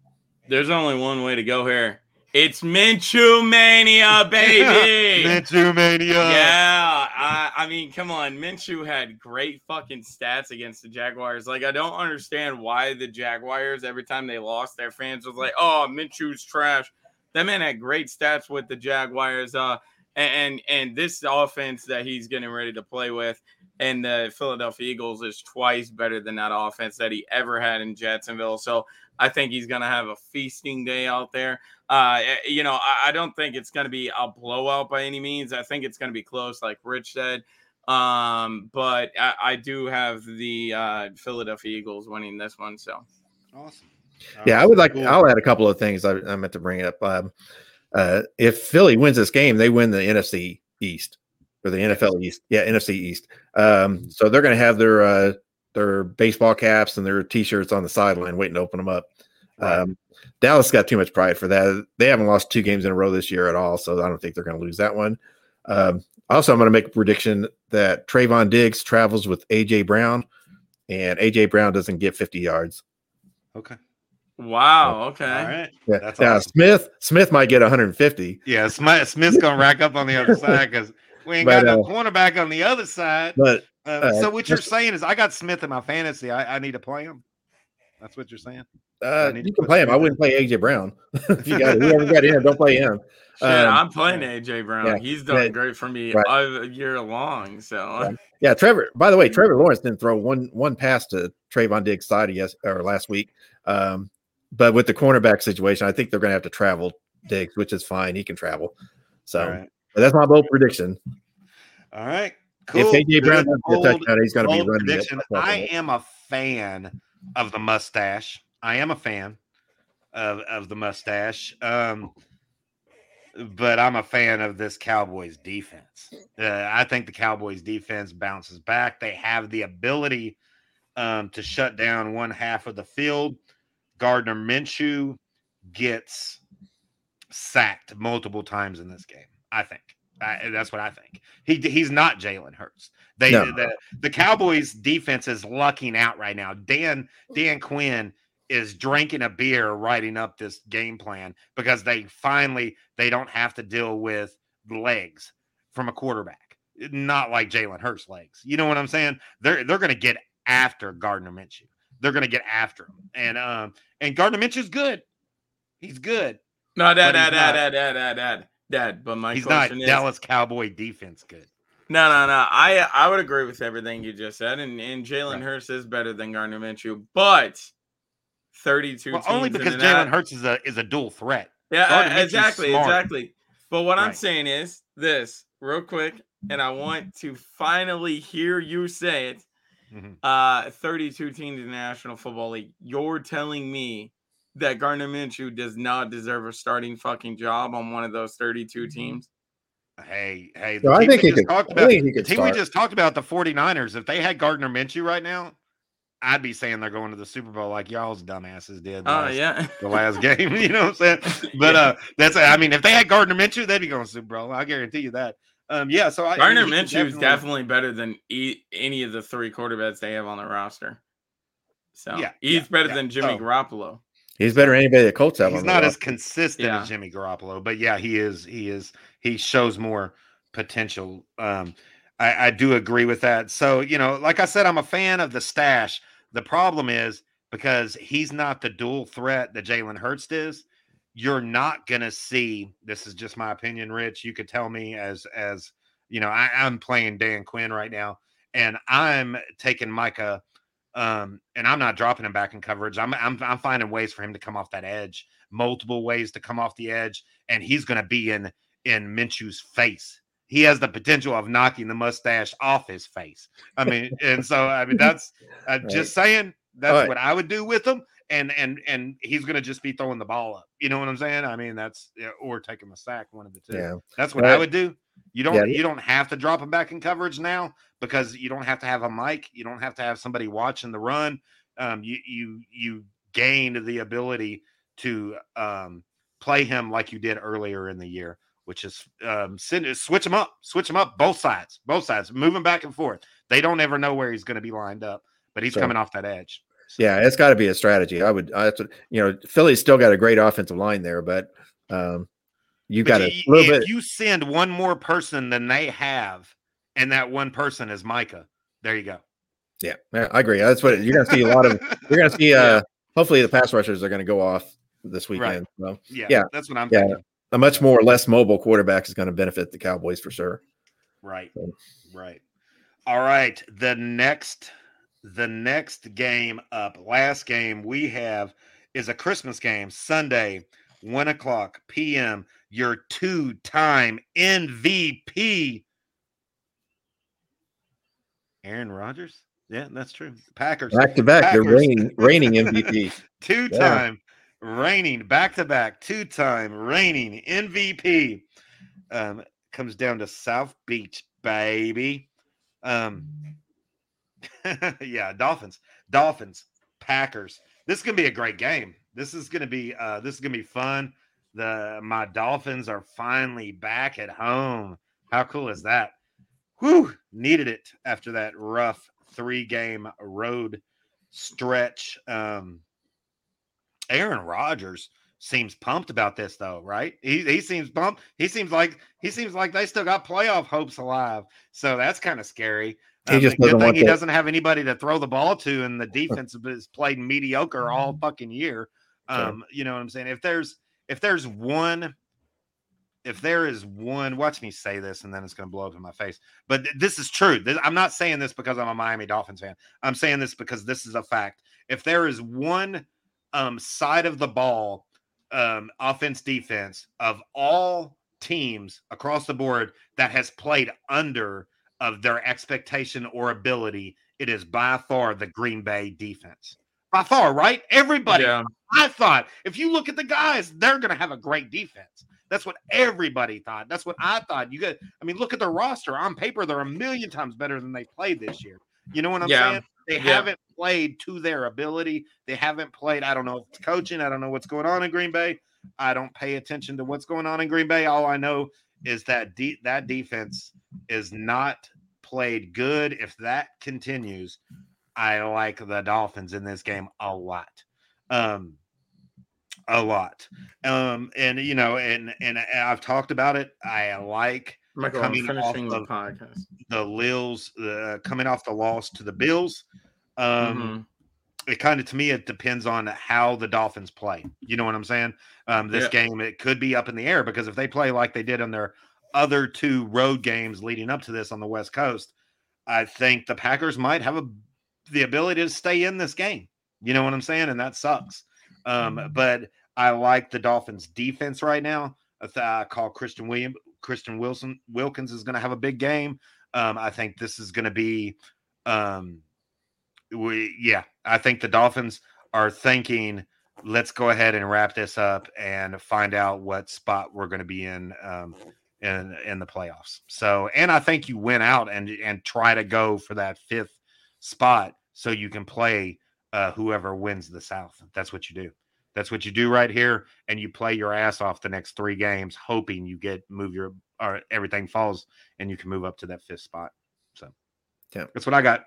There's only one way to go here. It's Minshew mania, *laughs* baby. Minshew mania. Yeah, I, I mean, come on. Minshew had great fucking stats against the Jaguars. Like, I don't understand why the Jaguars, every time they lost, their fans was like, "Oh, Minshew's trash." That man had great stats with the Jaguars. Uh, and and this offense that he's getting ready to play with and the Philadelphia Eagles is twice better than that offense that he ever had in Jacksonville. So I think he's going to have a feasting day out there. Uh, eh, you know, I, I don't think it's going to be a blowout by any means. I think it's going to be close, like Rich said. Um, but I, I, do have the uh, Philadelphia Eagles winning this one. So awesome. yeah, I would like. Cool. I'll add a couple of things I, I meant to bring up. Um, uh, if Philly wins this game, they win the NFC East or the NFL East. Yeah, NFC East. Um, so they're going to have their uh, their baseball caps and their t-shirts on the sideline waiting to open them up. Right. Um, Dallas got too much pride for that. They haven't lost two games in a row this year at all, so I don't think they're going to lose that one. Um, also, I'm going to make a prediction that Trevon Diggs travels with AJ Brown, and AJ Brown doesn't get 50 yards. Okay. Wow. Okay. All right. Yeah. That's now awesome. Smith Smith might get 150. Yeah. Smith Smith's gonna rack up on the other side because we ain't but, got no uh, cornerback on the other side. But uh, so what you're saying is, I got Smith in my fantasy. I, I need to play him. That's what you're saying. Uh, you can play him. I wouldn't play AJ Brown. *laughs* if you got whoever got in, don't play him. *laughs* Shit, um, I'm playing AJ Brown. Yeah, He's done yeah, great for me right. all year long. So yeah, Trevor. By the way, Trevor *laughs* Lawrence didn't throw one one pass to Trevon Diggs' side yes or last week. Um, but with the cornerback situation, I think they're going to have to travel Diggs, which is fine. He can travel. So right. that's my bold prediction. All right. Cool. If AJ Brown doesn't get touchdown, he's going to be running. Prediction. I am a fan of the mustache. I am a fan of, of the mustache. Um, but I'm a fan of this Cowboys defense. Uh, I think the Cowboys defense bounces back. They have the ability um, to shut down one half of the field. Gardner Minshew gets sacked multiple times in this game. I think. I, that's what I think. He he's not Jalen Hurts. They no. the, the Cowboys defense is lucking out right now. Dan Dan Quinn is drinking a beer writing up this game plan because they finally they don't have to deal with legs from a quarterback. Not like Jalen Hurts legs. You know what I'm saying? They're they're gonna get after Gardner Minshew. They're gonna get after him. And um and Gardner Minshew's good. He's good. No, dad, dad, dad, dad, dad, dad, Dad, but my he's not is, Dallas Cowboy defense good. No, no, no. I I would agree with everything you just said, and and Jalen right. Hurts is better than Gardner Minshew, but thirty-two. Well, only because Jalen Hurts is a is a dual threat. Yeah, exactly, exactly. But what right. I'm saying is this, real quick, and I want to finally hear you say it. Mm-hmm. Uh, 32 teams in the National Football League. You're telling me that Gardner Minshew does not deserve a starting fucking job on one of those 32 mm-hmm. teams? Hey, hey, the I think he could, about, I think he could the team start. we just talked about, the 49ers, if they had Gardner Minshew right now, I'd be saying they're going to the Super Bowl like y'all's dumbasses did. Oh uh, yeah, the last game. *laughs* You know what I'm saying? *laughs* But uh, that's I mean, if they had Gardner Minshew, they'd be going to Super Bowl. I guarantee you that. Um, yeah. So Gardner I mean, Minshew definitely... is definitely better than e- any of the three quarterbacks they have on the roster. So yeah, he's yeah, better yeah. than Jimmy oh. Garoppolo. He's better than anybody that Colts have. He's not as consistent yeah. as Jimmy Garoppolo, but yeah, he is. He is. He shows more potential. Um, I, I do agree with that. So you know, like I said, I'm a fan of the stash. The problem is because he's not the dual threat that Jalen Hurts is. You're not gonna see. This is just my opinion, Rich. You could tell me as as you know. I, I'm playing Dan Quinn right now, and I'm taking Micah um, and I'm not dropping him back in coverage. I'm, I'm I'm finding ways for him to come off that edge, multiple ways to come off the edge, and he's going to be in in Minshew's face. He has the potential of knocking the mustache off his face. I mean, and so I mean *laughs* that's uh, right. just saying that's right. what I would do with him. And and and he's going to just be throwing the ball up. You know what I'm saying? I mean, that's or taking a sack, one of the two. Yeah. That's what right. I would do. You don't yeah. you don't have to drop him back in coverage now because you don't have to have a mic. You don't have to have somebody watching the run. Um, you you you gained the ability to um, play him like you did earlier in the year, which is um, send, switch him up, switch him up both sides, both sides, moving back and forth. They don't ever know where he's going to be lined up, but he's so, coming off that edge. So. Yeah, it's got to be a strategy. I would. What you know. Philly's still got a great offensive line there, but um, you got a little if bit. You send one more person than they have, and that one person is Micah. There you go. Yeah, I agree. That's what you're going to see. A lot of *laughs* you're going to see. Uh. Hopefully, the pass rushers are going to go off this weekend. Right. So, yeah, yeah, that's what I'm. Yeah, thinking. a much more less mobile quarterback is going to benefit the Cowboys for sure. Right. So. Right. All right. The next, the next game up, last game we have is a Christmas game, Sunday, one o'clock p.m. Your two-time MVP, Aaron Rodgers. Yeah, that's true. Packers back to back. They're reigning reigning MVP. *laughs* two time yeah. reigning back to back. Two time reigning MVP. Um, comes down to South Beach, baby. Um, *laughs* yeah, Dolphins, Dolphins, Packers. This is gonna be a great game. This is gonna be uh, this is gonna be fun. The my Dolphins are finally back at home. How cool is that? Whew, needed it after that rough three game road stretch. Um, Aaron Rodgers seems pumped about this though, right? He he seems pumped. He seems like he seems like they still got playoff hopes alive. So that's kind of scary. He um, just good thing he doesn't have anybody to throw the ball to, and the defense has played mediocre all fucking year. Um, you know what I'm saying? If there's if there's one if there is one, watch me say this and then it's going to blow up in my face. But th- this is true. This, I'm not saying this because I'm a Miami Dolphins fan. I'm saying this because this is a fact. If there is one um, side of the ball, um, offense, defense, of all teams across the board that has played under of their expectation or ability, it is by far the Green Bay defense. By far, right? Everybody. Yeah. I thought if you look at the guys, they're going to have a great defense. That's what everybody thought. That's what I thought. You got, I mean, look at the roster. On paper, they're a million times better than they played this year. You know what I'm yeah. saying? They yeah. haven't played to their ability. They haven't played. I don't know if it's coaching. I don't know what's going on in Green Bay. I don't pay attention to what's going on in Green Bay. All I know is that de- that defense is not played good. If that continues, I like the Dolphins in this game a lot. Um, a lot. Um, and you know, and and I've talked about it. I like Michael, coming off the of podcast. the Lils, uh, coming off the loss to the Bills. Um, mm-hmm. It kind of to me, it depends on how the Dolphins play. You know what I'm saying? Um, this yeah. game it could be up in the air because if they play like they did on their other two road games leading up to this on the West Coast, I think the Packers might have a the ability to stay in this game. You know what I'm saying? And that sucks. Um, mm-hmm. but I like the Dolphins defense right now. I call Christian William Christian Wilson Wilkins is going to have a big game. Um, I think this is going to be, um, we yeah. I think the Dolphins are thinking, let's go ahead and wrap this up and find out what spot we're going to be in um, in in the playoffs. So, and I think you win out and and try to go for that fifth spot so you can play uh, whoever wins the South. That's what you do. That's what you do right here, and you play your ass off the next three games, hoping you get move your or everything falls and you can move up to that fifth spot. So, yeah, that's what I got.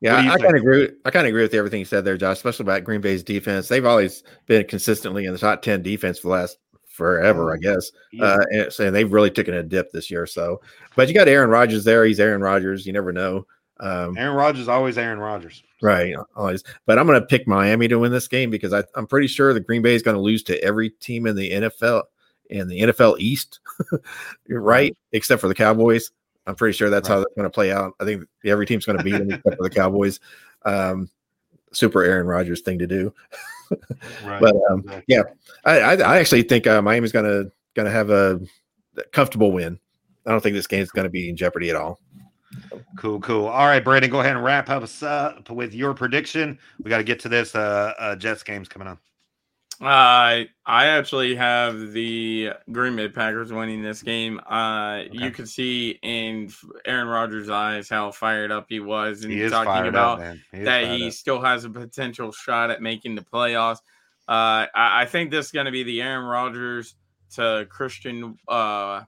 Yeah, I, kind of agree. With, I kind of agree with everything you said there, Josh. Especially about Green Bay's defense. They've always been consistently in the top ten defense for the last forever, I guess. Yeah. Uh, and, and they've really taken a dip this year. So, but you got Aaron Rodgers there. He's Aaron Rodgers. You never know. Um, Aaron Rodgers is always Aaron Rodgers. Right, always. But I'm going to pick Miami to win this game because I, am pretty sure the Green Bay is going to lose to every team in the NFL and the NFL East, *laughs* right? Except for the Cowboys. I'm pretty sure that's right. how that's going to play out. I think every team's going to beat them except for the Cowboys. Um, super Aaron Rodgers thing to do. *laughs* right. But um, yeah, I, I, I, actually think uh, Miami's going to going to have a comfortable win. I don't think this game is going to be in jeopardy at all. Cool, cool. All right, Brandon, go ahead and wrap us up with your prediction. We got to get to this uh, uh, Jets games coming up. Uh, I actually have the Green Bay Packers winning this game. Uh, okay. You could see in Aaron Rodgers' eyes how fired up he was, and he talking about up, he that he up. still has a potential shot at making the playoffs. Uh, I, I think this is going to be the Aaron Rodgers to Christian uh,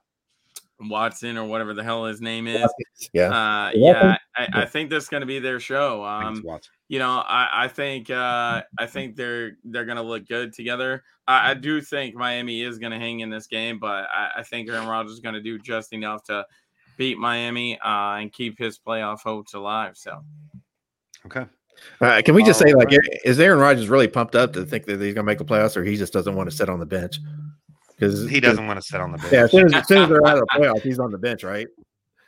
Watson or whatever the hell his name is. Yeah, uh, yeah. I, I, think that's going to be their show. Um, you know, I, I think uh, I think they're they're going to look good together. I, I, do think Miami is going to hang in this game, but I, I think Aaron Rodgers is going to do just enough to beat Miami uh, and keep his playoff hopes alive. So, okay. Uh, can we just All say, right. like, is Aaron Rodgers really pumped up to think that he's going to make the playoffs, or he just doesn't want to sit on the bench? Because he doesn't want to sit on the bench. Yeah, as soon as, as soon as, they're out of the playoffs, he's on the bench, right?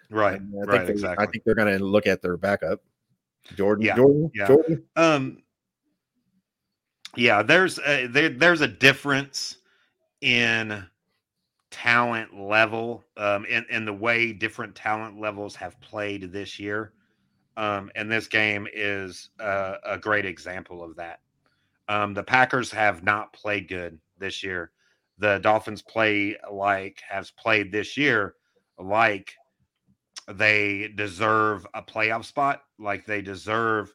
Right, I right, they, exactly. I think they're going to look at their backup, Jordan. Yeah, Jordan, yeah. Jordan. Um, yeah, there's a, there, there's a difference in talent level, um, in in the way different talent levels have played this year, um, and this game is a, a great example of that. Um, the Packers have not played good this year the Dolphins play like has played this year, like they deserve a playoff spot, like they deserve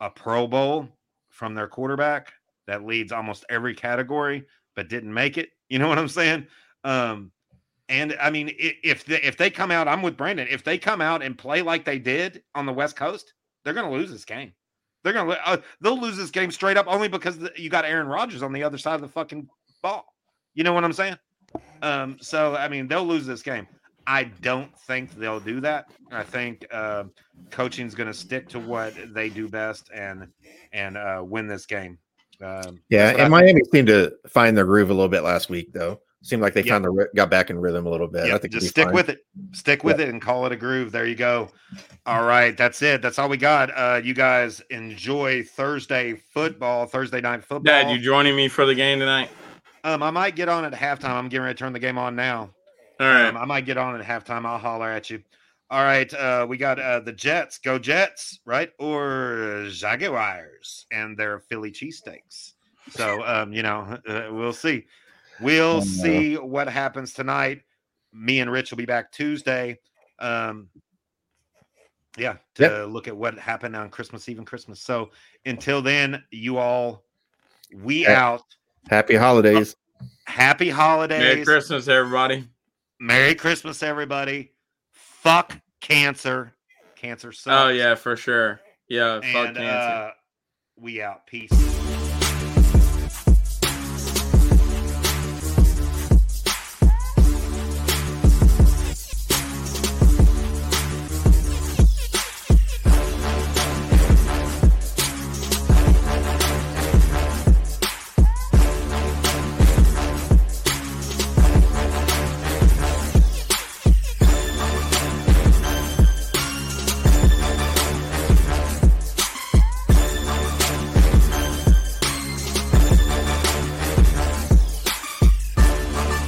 a Pro Bowl from their quarterback that leads almost every category, but didn't make it. You know what I'm saying? Um, and I mean, if they, if they come out, I'm with Brandon. If they come out and play like they did on the West Coast, they're going to lose this game. They're going to uh, they'll lose this game straight up only because you got Aaron Rodgers on the other side of the fucking ball. You know what I'm saying? Um, so I mean, they'll lose this game. I don't think they'll do that. I think uh, coaching's going to stick to what they do best and and uh, win this game. Um, yeah, and I Miami think. seemed to find their groove a little bit last week, though. Seemed like they yep. found the got back in rhythm a little bit. Yep. I think just stick fine. with it, stick with yep. it, and call it a groove. There you go. All right, that's it. That's all we got. Uh, you guys enjoy Thursday football, Thursday night football. Dad, you joining me for the game tonight? Um, I might get on at halftime. I'm getting ready to turn the game on now. All right. Um, I might get on at halftime. I'll holler at you. All right. Uh, we got uh, the Jets. Go Jets, right? Or Jaguars and their Philly cheesesteaks. So, um, you know, uh, we'll see. We'll see what happens tonight. Me and Rich will be back Tuesday. Um, yeah, to yep. look at what happened on Christmas Eve and Christmas. So until then, you all, we out. Happy holidays. Happy holidays. Merry Christmas, everybody. Merry Christmas, everybody. Fuck cancer. Cancer sucks. Oh, yeah, for sure. Yeah, fuck and, cancer. Uh, we out. Peace.